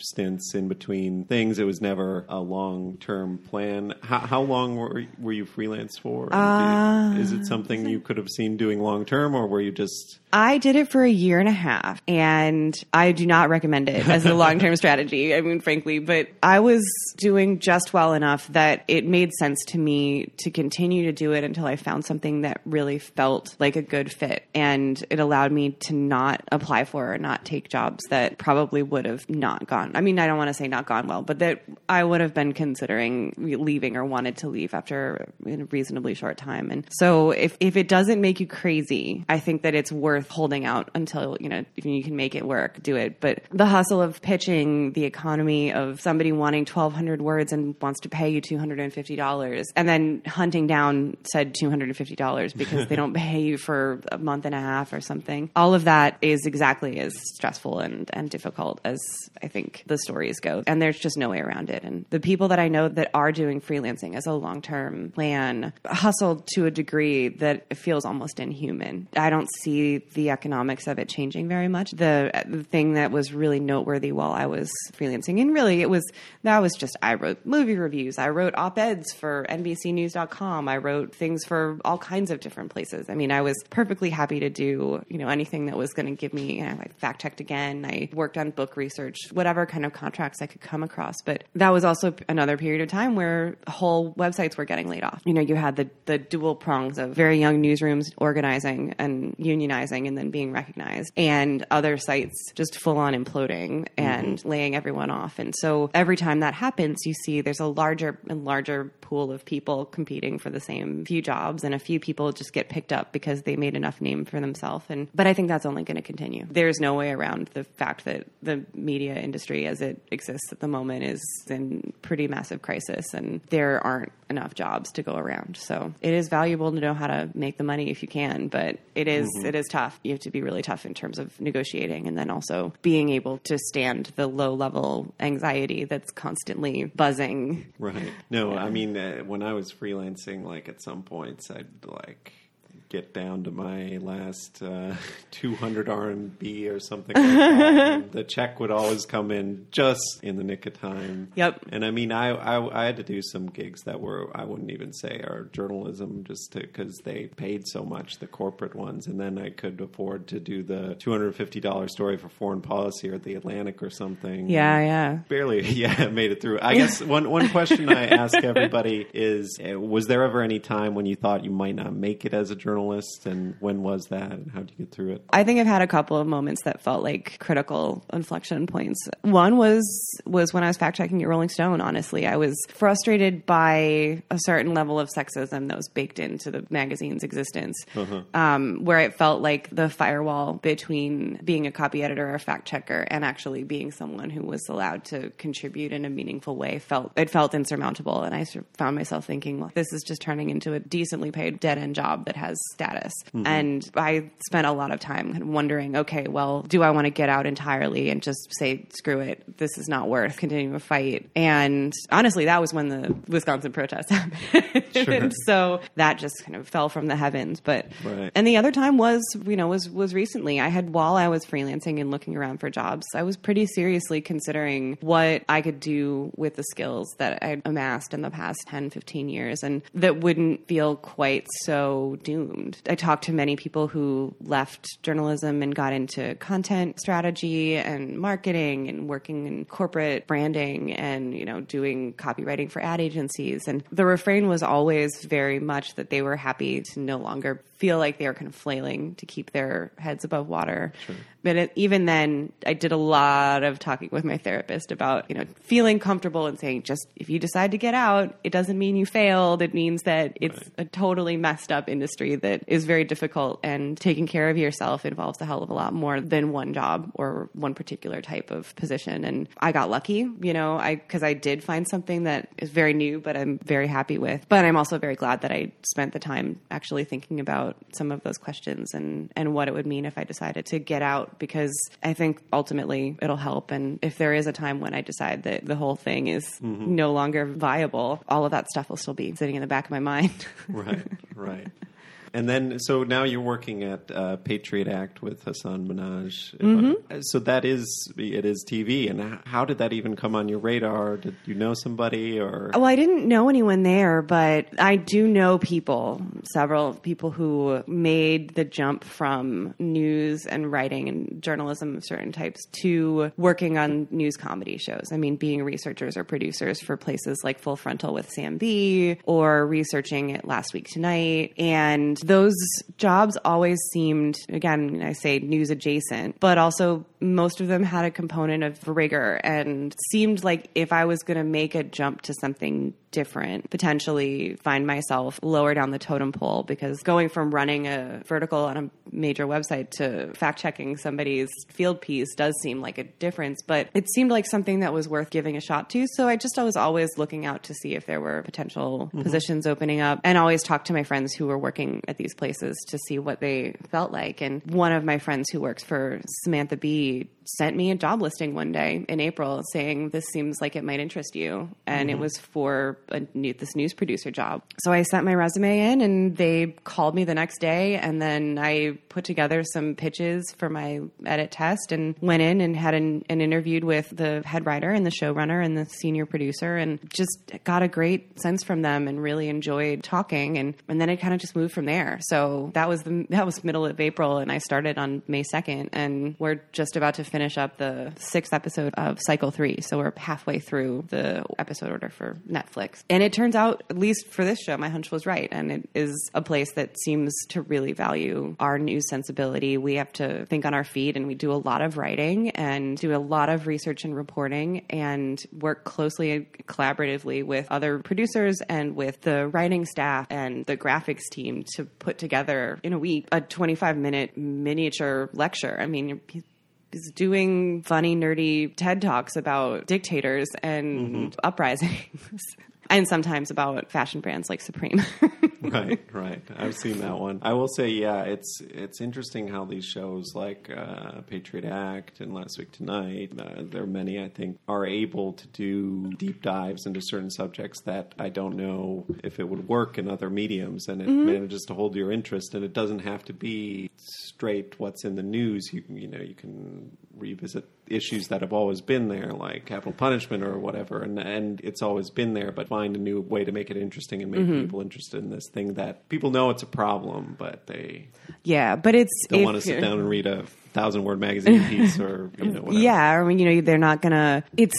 stints in between things. It was never a long term plan. How, how, long were, were you freelance for? Uh, is it something you could have seen? Doing long term, or were you just I did it for a year and a half and I do not recommend it as a long term strategy. I mean, frankly, but I was doing just well enough that it made sense to me to continue to do it until I found something that really felt like a good fit. And it allowed me to not apply for or not take jobs that probably would have not gone. I mean, I don't want to say not gone well, but that I would have been considering leaving or wanted to leave after a reasonably short time. And so if, if it doesn't make you crazy, I think that it's worth holding out until, you know, if you can make it work, do it. But the hustle of pitching the economy of somebody wanting 1,200 words and wants to pay you $250 and then hunting down said $250 because they don't pay you for a month and a half or something. All of that is exactly as stressful and, and difficult as I think the stories go. And there's just no way around it. And the people that I know that are doing freelancing as a long term plan hustle to a degree that it feels almost inhuman. I don't see the economics of it changing very much. The, the thing that was really noteworthy while I was freelancing, and really it was that was just I wrote movie reviews, I wrote op eds for NBCNews.com, I wrote things for all kinds of different places. I mean, I was perfectly happy to do you know anything that was going to give me. You know, I fact checked again. I worked on book research, whatever kind of contracts I could come across. But that was also another period of time where whole websites were getting laid off. You know, you had the the dual prongs of very young newsrooms organizing and unionizing and then being recognized, and other sites just full on imploding and mm-hmm. laying everyone off. And so every time that happens, you see there's a larger and larger pool of people competing for the same few jobs, and a few people just get picked up because they made enough name for themselves. And but I think that's only going to continue. There's no way around the fact that the media industry, as it exists at the moment, is in pretty massive crisis, and there aren't enough jobs to go around. So it is valuable to know how to make the money if you can, but it is, mm-hmm. it is tough tough. You have to be really tough in terms of negotiating and then also being able to stand the low level anxiety that's constantly buzzing. Right. No, yeah. I mean, uh, when I was freelancing, like at some points, I'd like get down to my last uh, 200 RMB or something like that. the check would always come in just in the nick of time. Yep. And I mean, I, I, I had to do some gigs that were, I wouldn't even say are journalism just because they paid so much, the corporate ones. And then I could afford to do the $250 story for foreign policy or the Atlantic or something. Yeah, yeah. Barely, yeah, made it through. I guess one, one question I ask everybody is uh, was there ever any time when you thought you might not make it as a journalist? Journalist, and when was that, and how did you get through it? I think I've had a couple of moments that felt like critical inflection points. One was was when I was fact checking at Rolling Stone. Honestly, I was frustrated by a certain level of sexism that was baked into the magazine's existence, uh-huh. um, where it felt like the firewall between being a copy editor or a fact checker and actually being someone who was allowed to contribute in a meaningful way felt it felt insurmountable. And I found myself thinking, well, this is just turning into a decently paid dead end job that has status. Mm-hmm. And I spent a lot of time wondering, okay, well, do I want to get out entirely and just say, screw it, this is not worth continuing to fight? And honestly, that was when the Wisconsin protests happened. Sure. so that just kind of fell from the heavens. But Right. and the other time was, you know, was was recently. I had while I was freelancing and looking around for jobs, I was pretty seriously considering what I could do with the skills that I'd amassed in the past 10, 15 years and that wouldn't feel quite so doomed. Um, I talked to many people who left journalism and got into content strategy and marketing and working in corporate branding and, you know, doing copywriting for ad agencies. And the refrain was always very much that they were happy to no longer feel like they were kind of flailing to keep their heads above water. But it, even then, I did a lot of talking with my therapist about, you know, feeling comfortable and saying, just if you decide to get out, it doesn't mean you failed. It means that it's a totally messed up industry that is very difficult, and taking care of yourself involves a hell of a lot more than one job or one particular type of position. And I got lucky, you know, I because I did find something that is very new, but I'm very happy with. But I'm also very glad that I spent the time actually thinking about some of those questions and and what it would mean if I decided to get out because I think ultimately it'll help. And if there is a time when I decide that the whole thing is mm-hmm. no longer viable, all of that stuff will still be sitting in the back of my mind. right, right. And then, so now you're working at uh, Patriot Act with Hasan Minhaj. Mm-hmm. So that is it is TV. And how did that even come on your radar? Did you know somebody or? Well, I didn't know anyone there, but I do know people, several people who made the jump from news and writing and journalism of certain types to working on news comedy shows. I mean, being researchers or producers for places like Full Frontal with Sam Bee or researching at Last Week Tonight. And those jobs always seemed, again, I say news adjacent, but also most of them had a component of rigor and seemed like if I was going to make a jump to something different, potentially find myself lower down the totem pole because going from running a vertical on a major website to fact checking somebody's field piece does seem like a difference, but it seemed like something that was worth giving a shot to. So I just I was always looking out to see if there were potential mm-hmm. positions opening up and always talk to my friends who were working at these places to see what they felt like. And one of my friends who works for Samantha Bee sent me a job listing one day in April saying this seems like it might interest you and it mm-hmm. was for a new, this news producer job. So I sent my resume in and they called me the next day and then I put together some pitches for my edit test and went in and had an, an interviewed with the head writer and the showrunner and the senior producer and just got a great sense from them and really enjoyed talking and and then it kind of just moved from there. So that was the that was middle of April and I started on May 2nd and we're just about to finish up the sixth episode of Cycle 3. So we're halfway through the episode order for Netflix. And it turns out at least for this show my hunch was right and it is a place that seems to really value our news sensibility. We have to think on our feet and we do a lot of writing and do a lot of research and reporting and work closely and collaboratively with other producers and with the writing staff and the graphics team to put together in a week a 25 minute miniature lecture. I mean, is doing funny, nerdy TED Talks about dictators and mm-hmm. uprisings. And sometimes about fashion brands like Supreme. right, right. I've seen that one. I will say, yeah, it's it's interesting how these shows like uh, Patriot Act and Last Week Tonight, uh, there are many I think are able to do deep dives into certain subjects that I don't know if it would work in other mediums, and it manages to hold your interest. And it doesn't have to be straight what's in the news. You you know you can revisit issues that have always been there, like capital punishment or whatever, and and it's always been there, but find a new way to make it interesting and make people interested in this thing that people know it's a problem, but they yeah, but it's don't want to sit down and read a thousand word magazine piece or you know whatever. Yeah, I mean, you know, they're not gonna. It's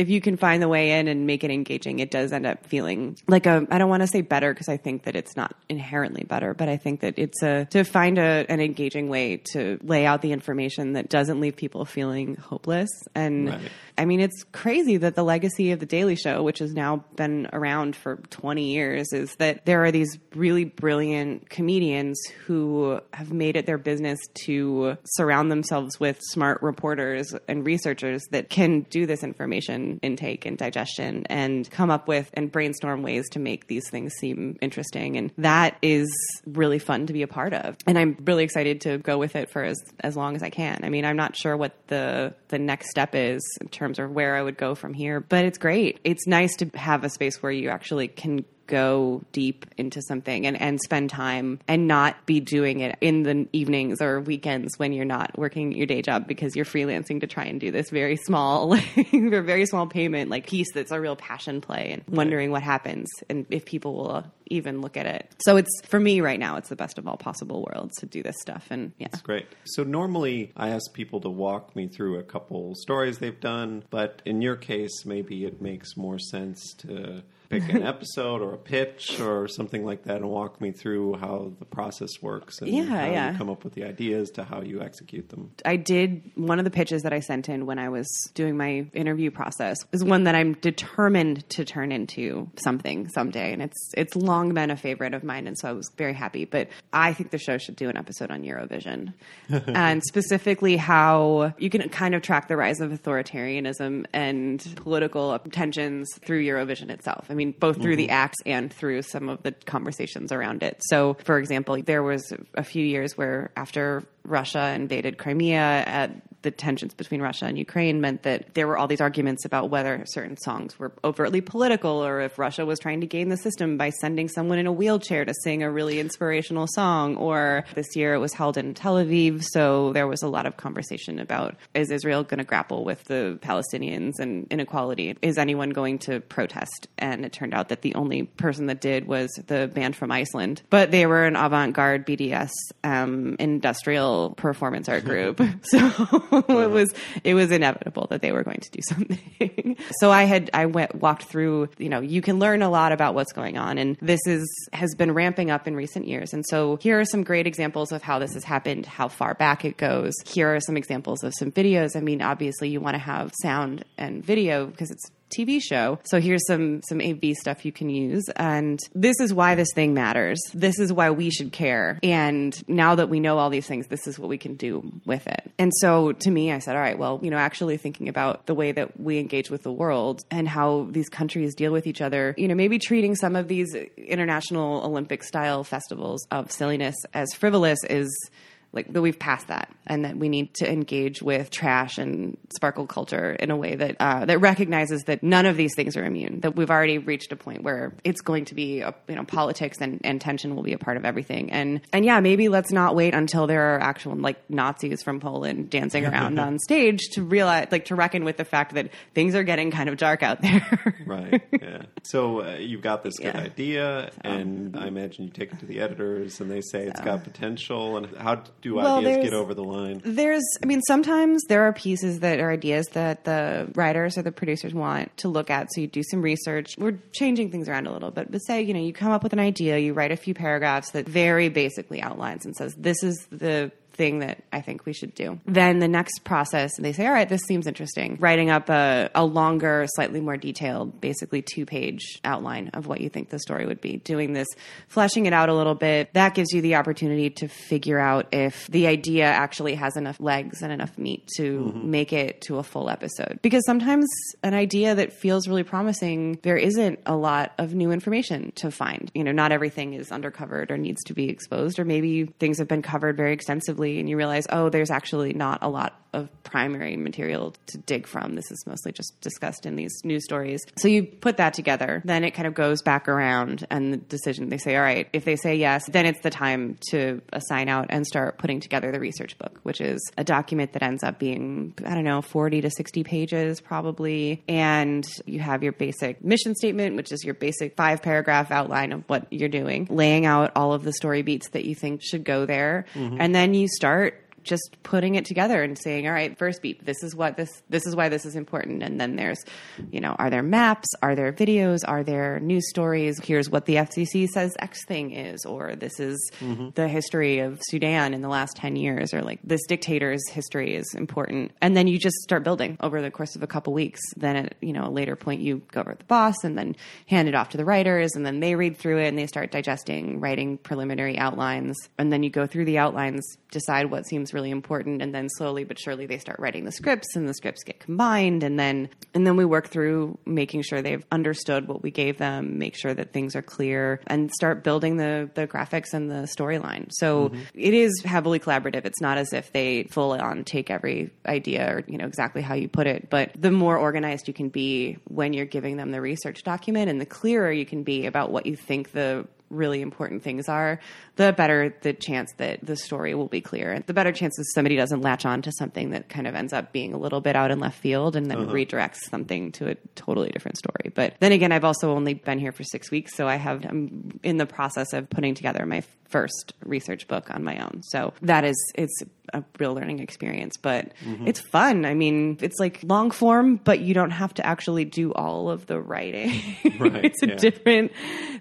if you can find the way in and make it engaging, it does end up feeling like a. I don't want to say better because I think that it's not inherently better, but I think that it's a to find a, an engaging way to lay out the information that doesn't leave people feeling hopeless. And Right. I mean, it's crazy that the legacy of the Daily Show, which has now been around for 20 years, is that there are these really brilliant comedians who have made it their business to surround themselves with smart reporters and researchers that can do this information intake and digestion and come up with and brainstorm ways to make these things seem interesting. And that is really fun to be a part of. And I'm really excited to go with it for as, as long as I can. I mean, I'm not sure what the, the next step is in terms of where I would go from here, but it's great. It's nice to have a space where you actually can go deep into something and, and spend time and not be doing it in the evenings or weekends when you're not working your day job because you're freelancing to try and do this very small, like, very small payment, like piece that's a real passion play and wondering what happens and if people will even look at it. So it's for me right now, it's the best of all possible worlds to do this stuff. And yeah, That's great. So normally I ask people to walk me through a couple stories they've done, but in your case, maybe it makes more sense to pick an episode or a pitch or something like that and walk me through how the process works and Yeah, how yeah. you come up with the ideas to how you execute them. I did one of the pitches that I sent in when I was doing my interview process is one that I'm determined to turn into something someday, and it's it's long been a favorite of mine, and so I was very happy. But I think the show should do an episode on Eurovision, and specifically how you can kind of track the rise of authoritarianism and political tensions through Eurovision itself. I mean, both through the mm-hmm. acts and through some of the conversations around it. So, for example, there was a few years where after Russia invaded Crimea, at the tensions between Russia and Ukraine meant that there were all these arguments about whether certain songs were overtly political or if Russia was trying to gain the system by sending someone in a wheelchair to sing a really inspirational song. Or this year it was held in Tel Aviv, so there was a lot of conversation about is Israel going to grapple with the Palestinians and inequality? Is anyone going to protest? And it turned out that the only person that did was the band from Iceland, but they were an avant-garde BDS um, industrial performance art group. so it uh-huh. was it was inevitable that they were going to do something. so I had I went walked through. You know, you can learn a lot about what's going on, and this is has been ramping up in recent years. And so here are some great examples of how this has happened, how far back it goes. Here are some examples of some videos. I mean, obviously you want to have sound and video because it's TV show. So here's some some AV stuff you can use and this is why this thing matters. This is why we should care. And now that we know all these things, this is what we can do with it. And so to me I said, all right, well, you know, actually thinking about the way that we engage with the world and how these countries deal with each other, you know, maybe treating some of these international Olympic style festivals of silliness as frivolous is like that we've passed that and that we need to engage with trash and sparkle culture in a way that uh, that recognizes that none of these things are immune that we've already reached a point where it's going to be a, you know politics and, and tension will be a part of everything and and yeah maybe let's not wait until there are actual like Nazis from Poland dancing around on stage to realize like to reckon with the fact that things are getting kind of dark out there Right. Yeah. So uh, you've got this good Yeah. idea, and I imagine you take it to the editors, and they say it's got potential. And how do Well, ideas get over the line? There's, I mean, sometimes there are pieces that are ideas that the writers or the producers want to look at. So you do some research. We're changing things around a little bit, but say, you know, you come up with an idea, you write a few paragraphs that very basically outlines and says, this is the thing that I think we should do. Then the next process, they say, all right, this seems interesting. Writing up a, a longer, slightly more detailed, basically two page outline of what you think the story would be. Doing this, fleshing it out a little bit, that gives you the opportunity to figure out if the idea actually has enough legs and enough meat to mm-hmm. make it to a full episode. Because sometimes an idea that feels really promising, there isn't a lot of new information to find. You know, not everything is undercovered or needs to be exposed, or maybe things have been covered very extensively and you realize, oh, there's actually not a lot of primary material to dig from. This is mostly just discussed in these news stories. So you put that together, then it kind of goes back around and the decision they say, all right, if they say yes, then it's the time to assign out and start putting together the research book, which is a document that ends up being, I don't know, 40 to 60 pages probably. And you have your basic mission statement, which is your basic five paragraph outline of what you're doing, laying out all of the story beats that you think should go there. Mm-hmm. And then you start just putting it together and saying, all right, first beat, this is what this, this is why this is important. And then there's, you know, are there maps? Are there videos? Are there news stories? Here's what the FCC says X thing is, or this is mm-hmm. the history of Sudan in the last 10 years, or like this dictator's history is important. And then you just start building over the course of a couple weeks. Then at, you know, a later point, you go over to the boss and then hand it off to the writers and then they read through it and they start digesting, writing preliminary outlines. And then you go through the outlines, decide what seems is really important and then slowly but surely they start writing the scripts and the scripts get combined and then and then we work through making sure they've understood what we gave them make sure that things are clear and start building the the graphics and the storyline. So mm-hmm. it is heavily collaborative. It's not as if they full on take every idea or you know exactly how you put it but the more organized you can be when you're giving them the research document and the clearer you can be about what you think the really important things are, the better the chance that the story will be clear. And the better chances somebody doesn't latch on to something that kind of ends up being a little bit out in left field and then uh-huh. redirects something to a totally different story. But then again, I've also only been here for six weeks, so I have I'm in the process of putting together my first research book on my own. So that is it's a real learning experience, but mm-hmm. it's fun. I mean, it's like long form, but you don't have to actually do all of the writing. Right, it's a yeah. different,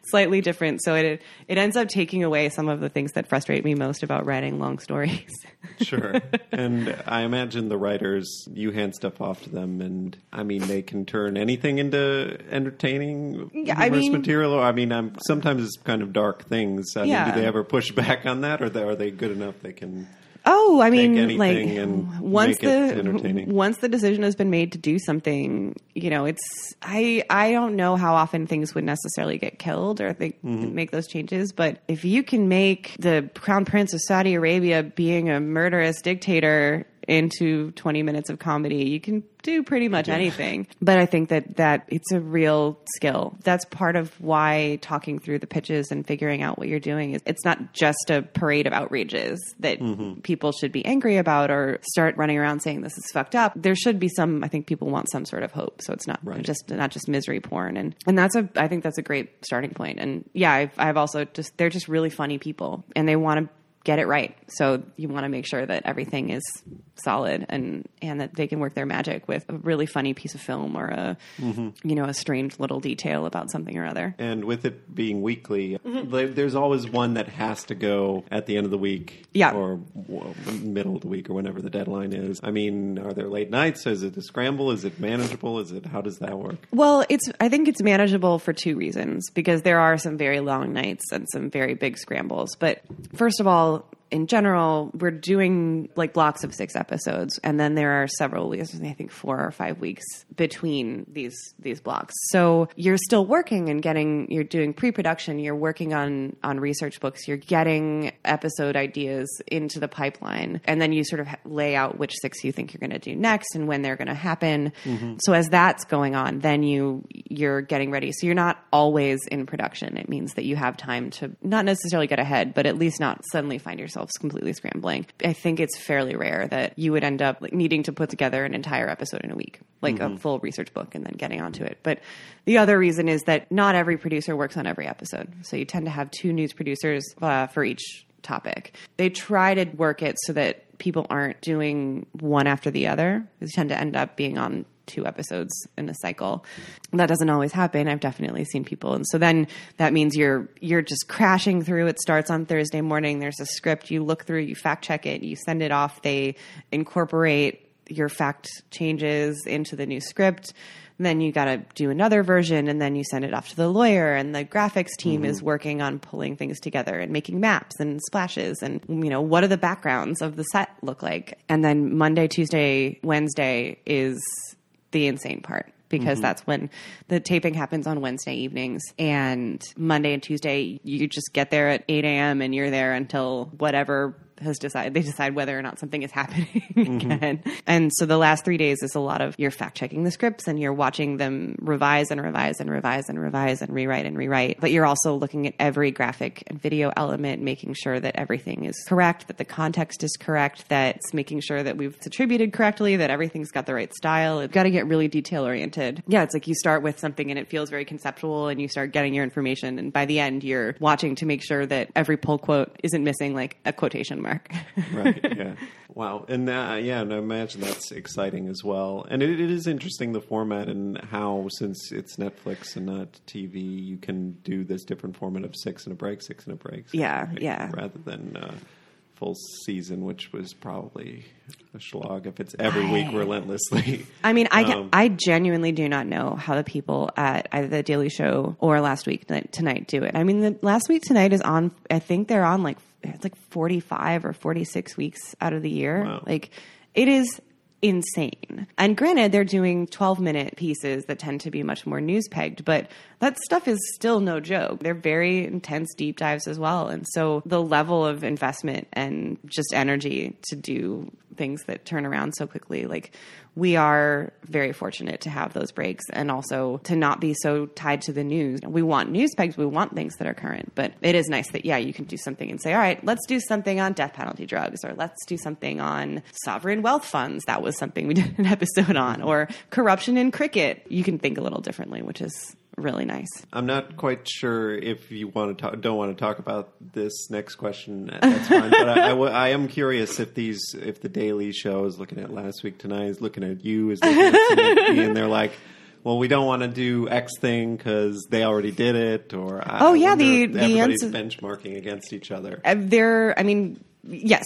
slightly different. So it it ends up taking away some of the things that frustrate me most about writing long stories. Sure. and I imagine the writers, you hand stuff off to them, and I mean, they can turn anything into entertaining Yeah, I humorous mean- material. I mean, I'm, sometimes it's kind of dark things. I Yeah. mean, do they ever push back on that, or are they good enough they can? Oh, I mean, like once the once the decision has been made to do something, you know, it's I I don't know how often things would necessarily get killed or they Mm-hmm. make those changes, but if you can make the crown prince of Saudi Arabia being a murderous dictator into 20 minutes of comedy, you can do pretty much anything. But I think that that it's a real skill. That's part of why talking through the pitches and figuring out what you're doing is it's not just a parade of outrages that Mm-hmm. people should be angry about or start running around saying this is fucked up. There should be some I think people want some sort of hope. So it's not Right. just not just misery porn and and that's a I think that's a great starting point. And yeah, I've I've also just they're just really funny people and they want to get it right. So you want to make sure that everything is solid and and that they can work their magic with a really funny piece of film or a you know a strange little detail about something or other. And with it being weekly, Mm-hmm. there's always one that has to go at the end of the week, Yeah. or middle of the week, or whenever the deadline is. I mean, are there late nights? Is it a scramble? Is it manageable? Is it how does that work? Well, it's I think it's manageable for two reasons because there are some very long nights and some very big scrambles. But first of all, in general, we're doing like blocks of six episodes, and then there are several weeks, I think four or five weeks between these these blocks. So you're still working and getting, you're doing pre-production, you're working on on research books, you're getting episode ideas into the pipeline, and then you sort of lay out which six you think you're going to do next and when they're going to happen. Mm-hmm. So as that's going on, then you you're getting ready. So you're not always in production. It means that you have time to not necessarily get ahead, but at least not suddenly find yourself completely scrambling. I think it's fairly rare that you would end up like, needing to put together an entire episode in a week, like a full research book, and then getting onto it. But the other reason is that not every producer works on every episode. So you tend to have two news producers uh, for each topic. They try to work it so that people aren't doing one after the other. They tend to end up being on two episodes in a cycle. That doesn't always happen. I've definitely seen people. And so then that means you're you're just crashing through. It starts on Thursday morning. There's a script. You look through, you fact check it, you send it off. They incorporate your fact changes into the new script. Then you got to do another version and then you send it off to the lawyer and the graphics team is mm-hmm. working on pulling things together and making maps and splashes and you know what do the backgrounds of the set look like. And then Monday, Tuesday, Wednesday is the insane part because mm-hmm. that's when the taping happens on Wednesday evenings. And Monday and Tuesday, you just get there at 8 a.m. and you're there until whatever has decided they decide whether or not something is happening mm-hmm. again. And so the last three days is a lot of you're fact checking the scripts and you're watching them revise and revise and revise and revise and rewrite and rewrite. But you're also looking at every graphic and video element, making sure that everything is correct, that the context is correct, that it's making sure that we've attributed correctly, that everything's got the right style. It's got to get really detail oriented. Yeah, it's like you start with something and it feels very conceptual and you start getting your information. And by the end, you're watching to make sure that every pull quote isn't missing like a quotation mark. right. Yeah. Wow. And uh, yeah, and I imagine that's exciting as well. And it, it is interesting the format and how, since it's Netflix and not TV, you can do this different format of six and a break, six and a break. Yeah, yeah. Rather than uh, full season, which was probably a slog if it's every week relentlessly. I mean, I Um, I genuinely do not know how the people at either the Daily Show or Last Week Tonight- Tonight do it. I mean, the Last Week Tonight is on. I think they're on like it's like forty five or forty six weeks out of the year. Wow. Like it is insane. And granted, they're doing 12 minute pieces that tend to be much more news pegged, but that stuff is still no joke. They're very intense deep dives as well. And so the level of investment and just energy to do things that turn around so quickly, like we are very fortunate to have those breaks and also to not be so tied to the news. We want news pegs, we want things that are current, but it is nice that, yeah, you can do something and say, all right, let's do something on death penalty drugs or let's do something on sovereign wealth funds. That was something we did an episode on or corruption in cricket. You can think a little differently, which is really nice. I'm not quite sure if you want to talk, don't want to talk about this next question. That's fine, but I, I w- I am curious if these, if the Daily Show is looking at last week tonight, is looking at you, is looking at CNBC, and they're like. Well, we don't want to do X thing because they already did it, or I- Oh, yeah, the- the everybody's answer- benchmarking against each other. Uh, there i mean yes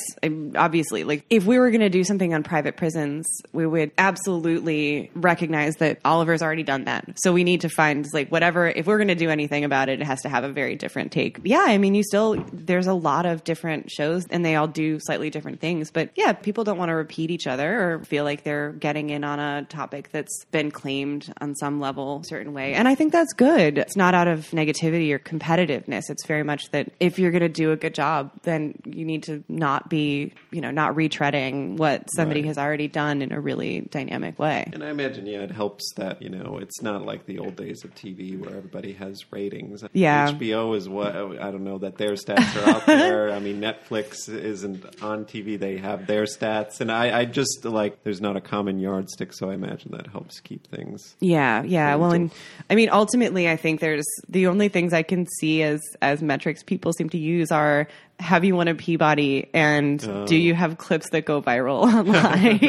obviously. Like if we were going to do something on private prisons we would absolutely recognize that oliver's already done that. So we need to find like whatever if we're going to do anything about it it has to have a very different take. Yeah i mean you still there's a lot of different shows and they all do slightly different things. But yeah people don't want to repeat each other or feel like they're getting in on a topic that's been claimed on some level certain way. And i think that's good. It's not out of negativity or competitiveness. It's very much that if you're going to do a good job then you need to not be you know not retreading what somebody Right. has already done in a really dynamic way And I imagine, yeah, it helps that you know it's not like the old days of TV where everybody has ratings. Yeah. HBO is what I don't know that their stats are out there. I mean, Netflix isn't on TV; they have their stats, and I, I just like there's not a common yardstick, so I imagine that helps keep things. Yeah, yeah. Well, and I mean, ultimately, I think there's the only things I can see as as metrics people seem to use are have you won a Peabody and do you have clips that go viral online?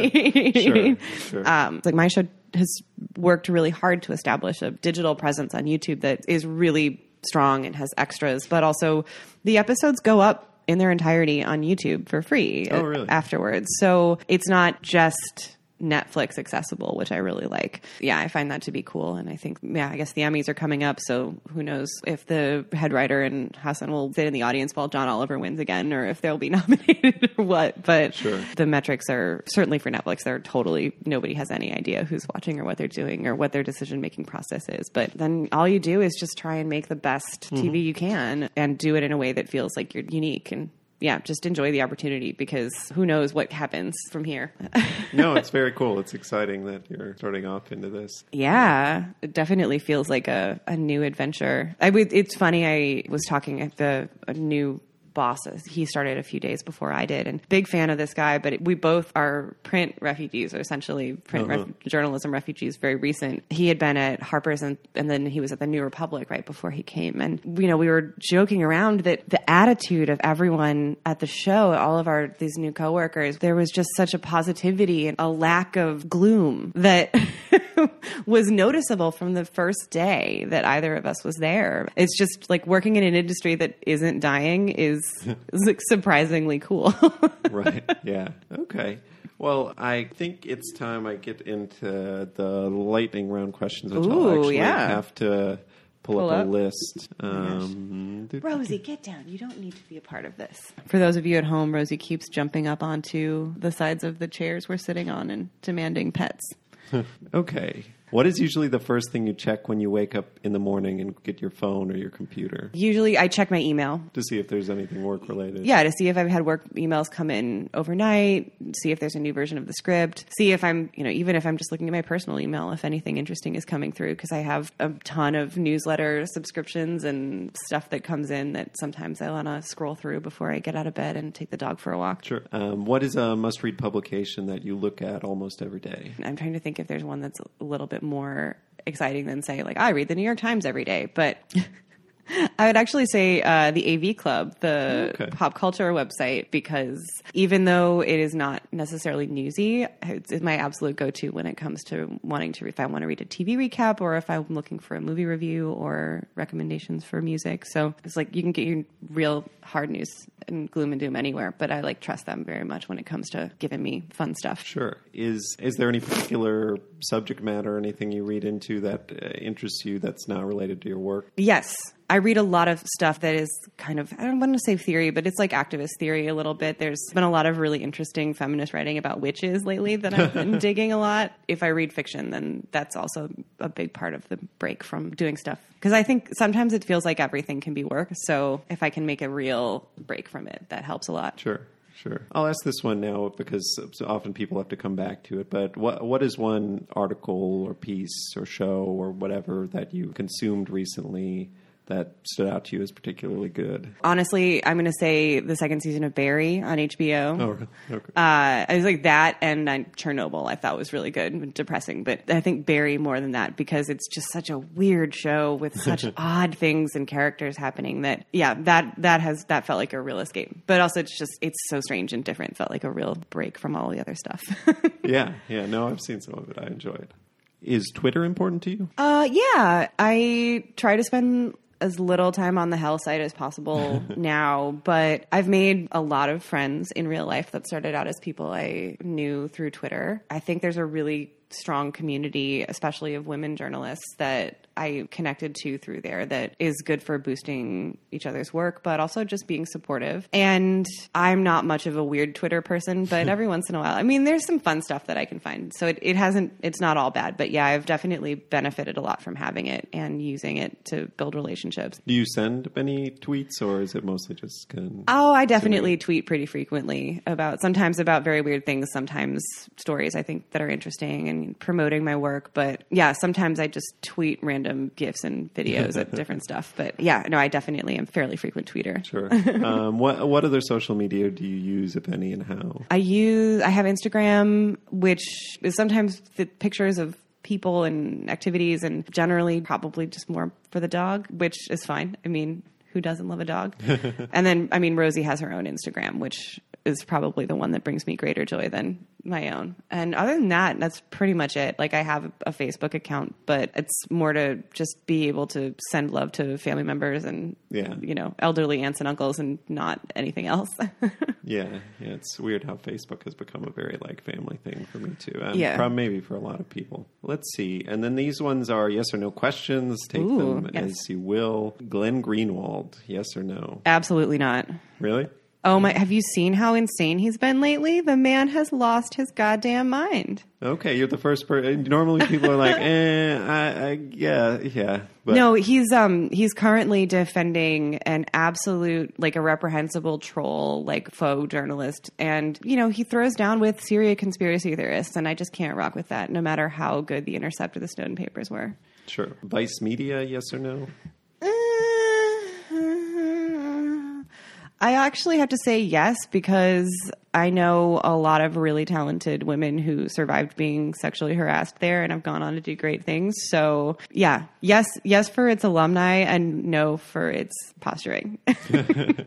Sure, sure. Um, like my show has worked really hard to establish a digital presence on YouTube that is really strong and has extras, but also the episodes go up in their entirety on YouTube for free Oh, really? afterwards. So it's not just Netflix accessible, which I really like. Yeah, I find that to be cool. And I think, yeah, I guess the Emmys are coming up. So who knows if the head writer and Hasan will sit in the audience while John Oliver wins again or if they'll be nominated or what. But Sure. the metrics are certainly for Netflix, they're totally, nobody has any idea who's watching or what they're doing or what their decision making process is. But then all you do is just try and make the best mm-hmm. TV you can and do it in a way that feels like you're unique and yeah, just enjoy the opportunity because who knows what happens from here. No, it's very cool. It's exciting that you're starting off into this. Yeah, it definitely feels like a, a new adventure. I would, it's funny. I was talking at the a new boss. He started a few days before I did, and big fan of this guy. But we both are print refugees, or essentially print ref- uh-huh. journalism refugees. Very recent. He had been at Harper's, and, and then he was at the New Republic right before he came. And you know, we were joking around that the attitude of everyone at the show, all of our these new coworkers, there was just such a positivity and a lack of gloom that. was noticeable from the first day that either of us was there. It's just like working in an industry that isn't dying is, is like surprisingly cool. right. Yeah. Okay. Well, I think it's time I get into the lightning round questions, which I'll actually yeah. have to pull, Pull up, up. a list. Um, Rosie, get down. You don't need to be a part of this. For those of you at home, Rosie keeps jumping up onto the sides of the chairs we're sitting on and demanding pets. Okay. What is usually the first thing you check when you wake up in the morning and get your phone or your computer Usually I check my email to see if there's anything work related? yeah, to see if I've had work emails come in overnight, see if there's a new version of the script, see if I'm, you know, even if I'm just looking at my personal email, if anything interesting is coming through, because I have a ton of newsletter subscriptions and stuff that comes in that sometimes I want to scroll through before I get out of bed and take the dog for a walk. Sure. Um, what is a must read publication that you look at almost every day? I'm trying to think if there's one that's a little bit more exciting than say like I read the New York Times every day, but I would actually say uh, the AV Club, the Okay. pop culture website, because even though it is not necessarily newsy, it's, it's my absolute go-to when it comes to wanting to if I want to read a TV recap or if I'm looking for a movie review or recommendations for music. So it's like you can get your real hard news and gloom and doom anywhere, but I like trust them very much when it comes to giving me fun stuff. Sure. Is is there any particular subject matter, or anything you read into that uh, interests you that's not related to your work? Yes. I read a lot of stuff that is kind of, I don't want to say theory, but it's like activist theory a little bit. There's been a lot of really interesting feminist writing about witches lately that I've been digging a lot. If I read fiction, then that's also a big part of the break from doing stuff. Because I think sometimes it feels like everything can be work. So if I can make a real break from it, that helps a lot. Sure. Sure. I'll ask this one now because often people have to come back to it. But what what is one article or piece or show or whatever that you consumed recently that stood out to you as particularly good? Honestly, I'm going to say the second season of Barry on HBO. Oh, really? okay. Uh, I was like that and Chernobyl. I thought was really good, and depressing, but I think Barry more than that because it's just such a weird show with such odd things and characters happening. That yeah, that that has that felt like a real escape. But also, it's just it's so strange and different. Felt like a real break from all the other stuff. yeah, yeah. No, I've seen some of it. I enjoy it. Is Twitter important to you? Uh, yeah, I try to spend as little time on the hell side as possible now, but I've made a lot of friends in real life that started out as people I knew through Twitter. I think there's a really strong community, especially of women journalists, that I connected to through there that is good for boosting each other's work, but also just being supportive. And I'm not much of a weird Twitter person, but every once in a while, I mean, there's some fun stuff that I can find. So it, it hasn't, it's not all bad, but yeah, I've definitely benefited a lot from having it and using it to build relationships. Do you send many tweets or is it mostly just kind Oh, I definitely tweet pretty frequently about sometimes about very weird things, sometimes stories I think that are interesting and promoting my work. But yeah, sometimes I just tweet random gifs and videos of different stuff. But yeah, no, I definitely am fairly frequent tweeter. Sure. um, what what other social media do you use, if any, and how? I use I have Instagram, which is sometimes the pictures of people and activities, and generally probably just more for the dog, which is fine. I mean, who doesn't love a dog? and then, I mean, Rosie has her own Instagram, which is probably the one that brings me greater joy than my own. And other than that, that's pretty much it. Like I have a Facebook account, but it's more to just be able to send love to family members and Yeah. you know, elderly aunts and uncles and not anything else. Yeah, yeah. It's weird how Facebook has become a very like family thing for me too. And Yeah. prob- maybe for a lot of people. Let's see. And then these ones are yes or no questions. Take Ooh, them yes. as you will. Glenn Greenwald, yes or no? Absolutely not. Really? Oh my, have you seen how insane he's been lately? The man has lost his goddamn mind. Okay, you're the first person. Normally, people are like, "Eh, I, I, yeah, yeah." But No, he's um he's currently defending an absolute like a reprehensible troll, like faux journalist, and you know he throws down with Syria conspiracy theorists, and I just can't rock with that, no matter how good the Intercept or the Snowden papers were. sure. Vice Media, yes or no? I actually have to say yes because I know a lot of really talented women who survived being sexually harassed there and have gone on to do great things. So, yeah, yes, yes for its alumni and no for its posturing.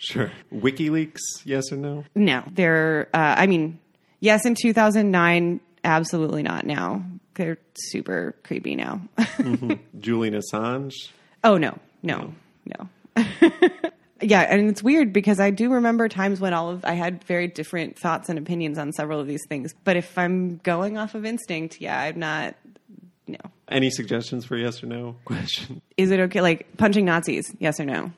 Sure. WikiLeaks, yes or no? no, they're, uh, I mean, yes, in 2009, absolutely not now. They're super creepy now. Julian Assange. Oh no, no, no. Yeah, and it's weird because I do remember times when all of I had very different thoughts and opinions on several of these things. But if I'm going off of instinct, yeah, I'm not. No. Any suggestions for yes or no question? Is it okay? Like punching Nazis? Yes or no?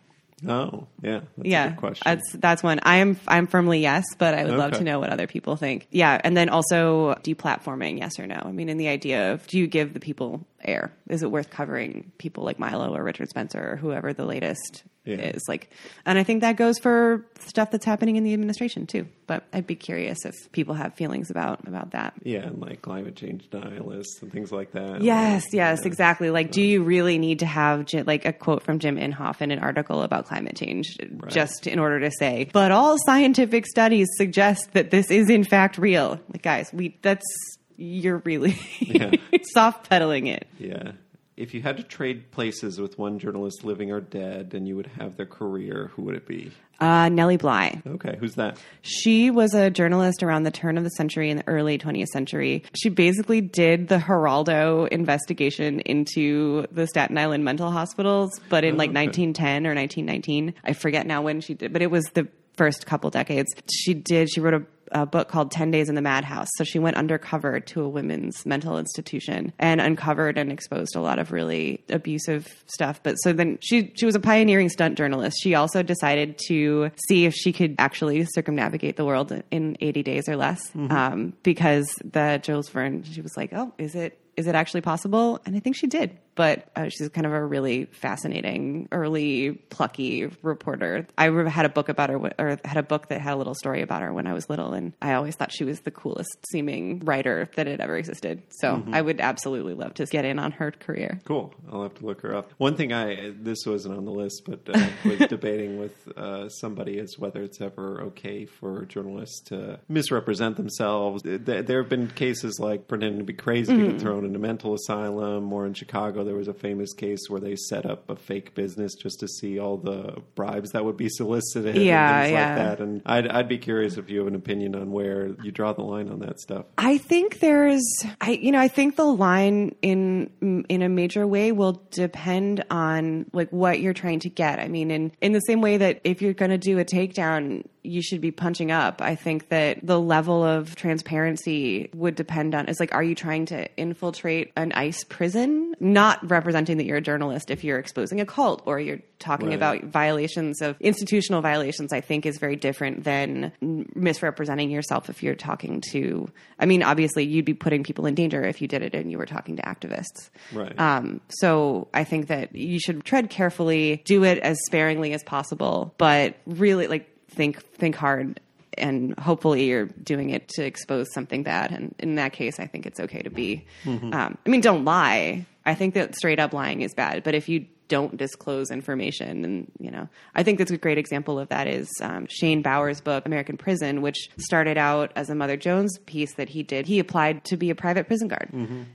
Oh, yeah. That's yeah, a good question. that's that's one. I am I'm firmly yes, but I would love to know what other people think. Yeah, and then also deplatforming, yes or no. I mean, in the idea of do you give the people air? Is it worth covering people like Milo or Richard Spencer or whoever the latest Yeah. is? Like, and I think that goes for stuff that's happening in the administration too. But I'd be curious if people have feelings about about that. yeah, and like climate change denialists and things like that. Yes, yes, exactly. Like, do you really need to have like a quote from Jim Inhofe in an article about climate change just in order to say, but all scientific studies suggest that this is in fact real? Like, guys, we that's you're really soft pedaling it. Yeah. if you had to trade places with one journalist living or dead and you would have their career, who would it be? Uh, Nellie Bly. Okay, who's that? She was a journalist around the turn of the century in the early 20th century. She basically did the Geraldo investigation into the Staten Island mental hospitals, but in like okay. 1910 or 1919. I forget now when she did, but it was the first couple decades. She did, she wrote a a book called 10 Days in the Madhouse. So she went undercover to a women's mental institution and uncovered and exposed a lot of really abusive stuff. But so then she, she was a pioneering stunt journalist. She also decided to see if she could actually circumnavigate the world in 80 days or less. Um, because the Jules Verne, she was like, oh, is it, is it actually possible? And I think she did. But uh, she's kind of a really fascinating, early, plucky reporter. I had a book about her, or had a book that had a little story about her when I was little, and I always thought she was the coolest seeming writer that had ever existed. So I would absolutely love to get in on her career. Cool. I'll have to look her up. One thing I this wasn't on the list, but uh, was debating with uh, somebody is whether it's ever okay for journalists to misrepresent themselves. There have been cases like pretending to be crazy to get thrown into mental asylum, or in Chicago there was a famous case where they set up a fake business just to see all the bribes that would be solicited Yeah, and things yeah. like that. And I'd, I'd be curious if you have an opinion on where you draw the line on that stuff. I think there's, I you know, I think the line in in a major way will depend on like what you're trying to get. I mean, in in the same way that if you're going to do a takedown, you should be punching up. I think that the level of transparency would depend on is like, are you trying to infiltrate an ICE prison? Not representing that you're a journalist if you're exposing a cult or you're talking Right. about violations of institutional violations, I think is very different than misrepresenting yourself if you're talking to, I mean, obviously you'd be putting people in danger if you did it and you were talking to activists. Right. Um, so I think that you should tread carefully, do it as sparingly as possible, but really like think, think hard. And hopefully, you're doing it to expose something bad. And in that case, I think it's okay to be. Um, I mean, don't lie. I think that straight up lying is bad. But if you don't disclose information. And, you know, I think that's a great example of that is um, Shane Bauer's book, American Prison, which started out as a Mother Jones piece that he did. He applied to be a private prison guard.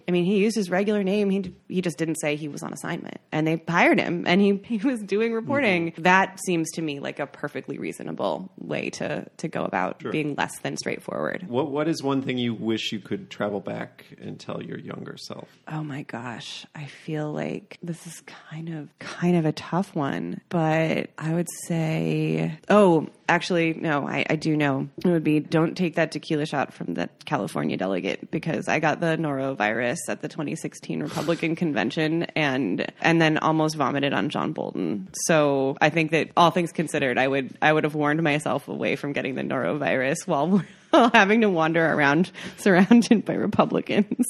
I mean, he used his regular name. He, he just didn't say he was on assignment. And they hired him and he, he was doing reporting. That seems to me like a perfectly reasonable way to, to go about being less than straightforward. What What is one thing you wish you could travel back and tell your younger self? Oh my gosh. I feel like this is kind of kind of a tough one, but I would say oh, actually no, I, I do know. It would be don't take that tequila shot from that California delegate because I got the norovirus at the 2016 Republican convention and and then almost vomited on John Bolton. So I think that all things considered, I would I would have warned myself away from getting the norovirus while having to wander around surrounded by Republicans.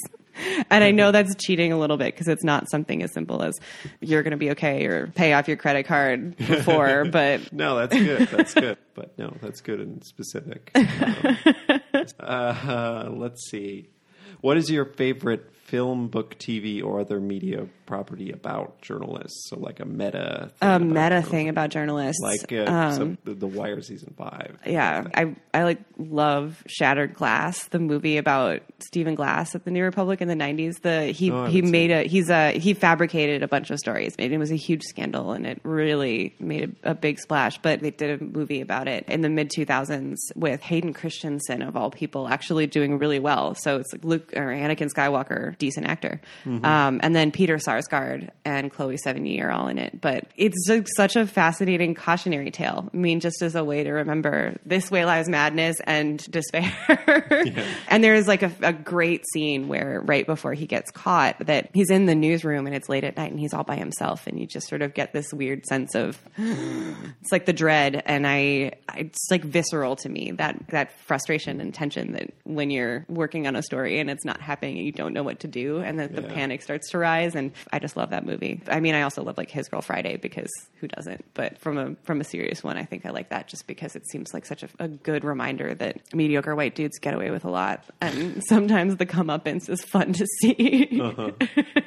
And I know that's cheating a little bit because it's not something as simple as you're going to be okay or pay off your credit card before, but No, that's good. That's good. But no, that's good and specific. Um, uh, let's see. What is your favorite film, book, TV, or other media property about journalists? So, like a meta, thing a about meta journalists. thing about journalists. like uh, um, some, the, the Wire season five. yeah, I I like love Shattered Glass, the movie about Stephen Glass at the New Republic in the '90s. The he Oh, he made a he's a he fabricated a bunch of stories. It, it was a huge scandal, and it really made a, a big splash. But they did a movie about it in the mid 2000s with Hayden Christensen of all people actually doing really well. So it's like Luke or Anakin Skywalker, decent actor, um, and then Peter Sarsgaard and Chloe Sevigny are all in it. But it's such a fascinating cautionary tale. I mean, just as a way to remember this way lies madness and despair. And there is like a, a great scene where right before he gets caught, that he's in the newsroom and it's late at night and he's all by himself, and you just sort of get this weird sense of it's like the dread, and I it's like visceral to me that that frustration and tension that when you're working on a story and it's not happening and you don't know what to do, and then the panic starts to rise. And I just love that movie. I mean, I also love like His Girl Friday because who doesn't? But from a from a serious one, I think I like that just because it seems like such a, a good reminder that mediocre white dudes get away with a lot, and sometimes the comeuppance is fun to see.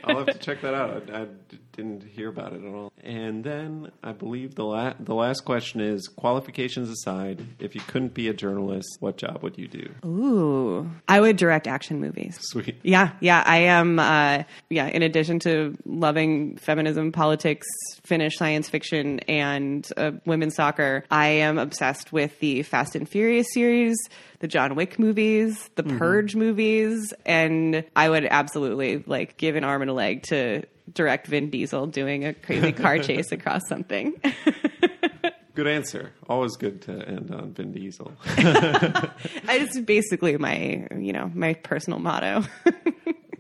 I'll have to check that out. I, I didn't hear about it at all. And then I believe the la- the last question is qualifications aside, if you couldn't be a journalist, what job would you do? Ooh, I would direct action movies. Sweet. Yeah, yeah, I am. Uh, yeah, in addition to loving feminism, politics, Finnish science fiction, and uh, women's soccer, I am obsessed with the Fast and Furious series, the John Wick movies, the Purge movies, and I would absolutely like give an arm and a leg to direct Vin Diesel doing a crazy car chase across something. Good answer. Always good to end on Vin Diesel. it's basically my, you know, my personal motto.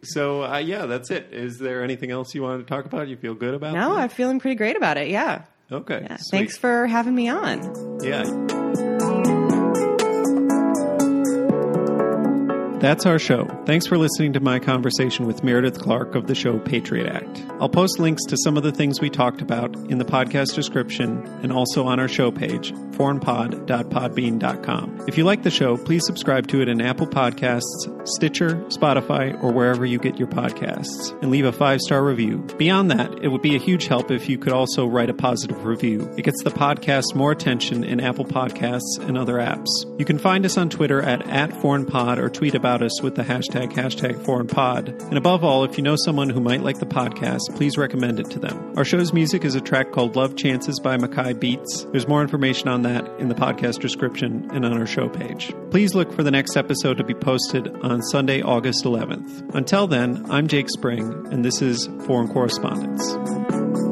So uh, yeah, that's it. Is there anything else you wanted to talk about? You feel good about? no, that? I'm feeling pretty great about it. Yeah. Okay. Yeah. Thanks for having me on. Yeah. That's our show. Thanks for listening to my conversation with Meredith Clark of the show Patriot Act. I'll post links to some of the things we talked about in the podcast description and also on our show page, foreignpod.podbean.com. If you like the show, please subscribe to it in Apple Podcasts, Stitcher, Spotify, or wherever you get your podcasts, and leave a five star review. Beyond that, it would be a huge help if you could also write a positive review. It gets the podcast more attention in Apple Podcasts and other apps. You can find us on Twitter at, at foreignpod or tweet about us with the hashtag hashtag foreignpod. And above all, if you know someone who might like the podcast, please recommend it to them. Our show's music is a track called Love Chances by Mackay Beats. There's more information on that in the podcast description and on our show page. Please look for the next episode to be posted on Sunday, August 11th. Until then, I'm Jake Spring, and this is Foreign Correspondence.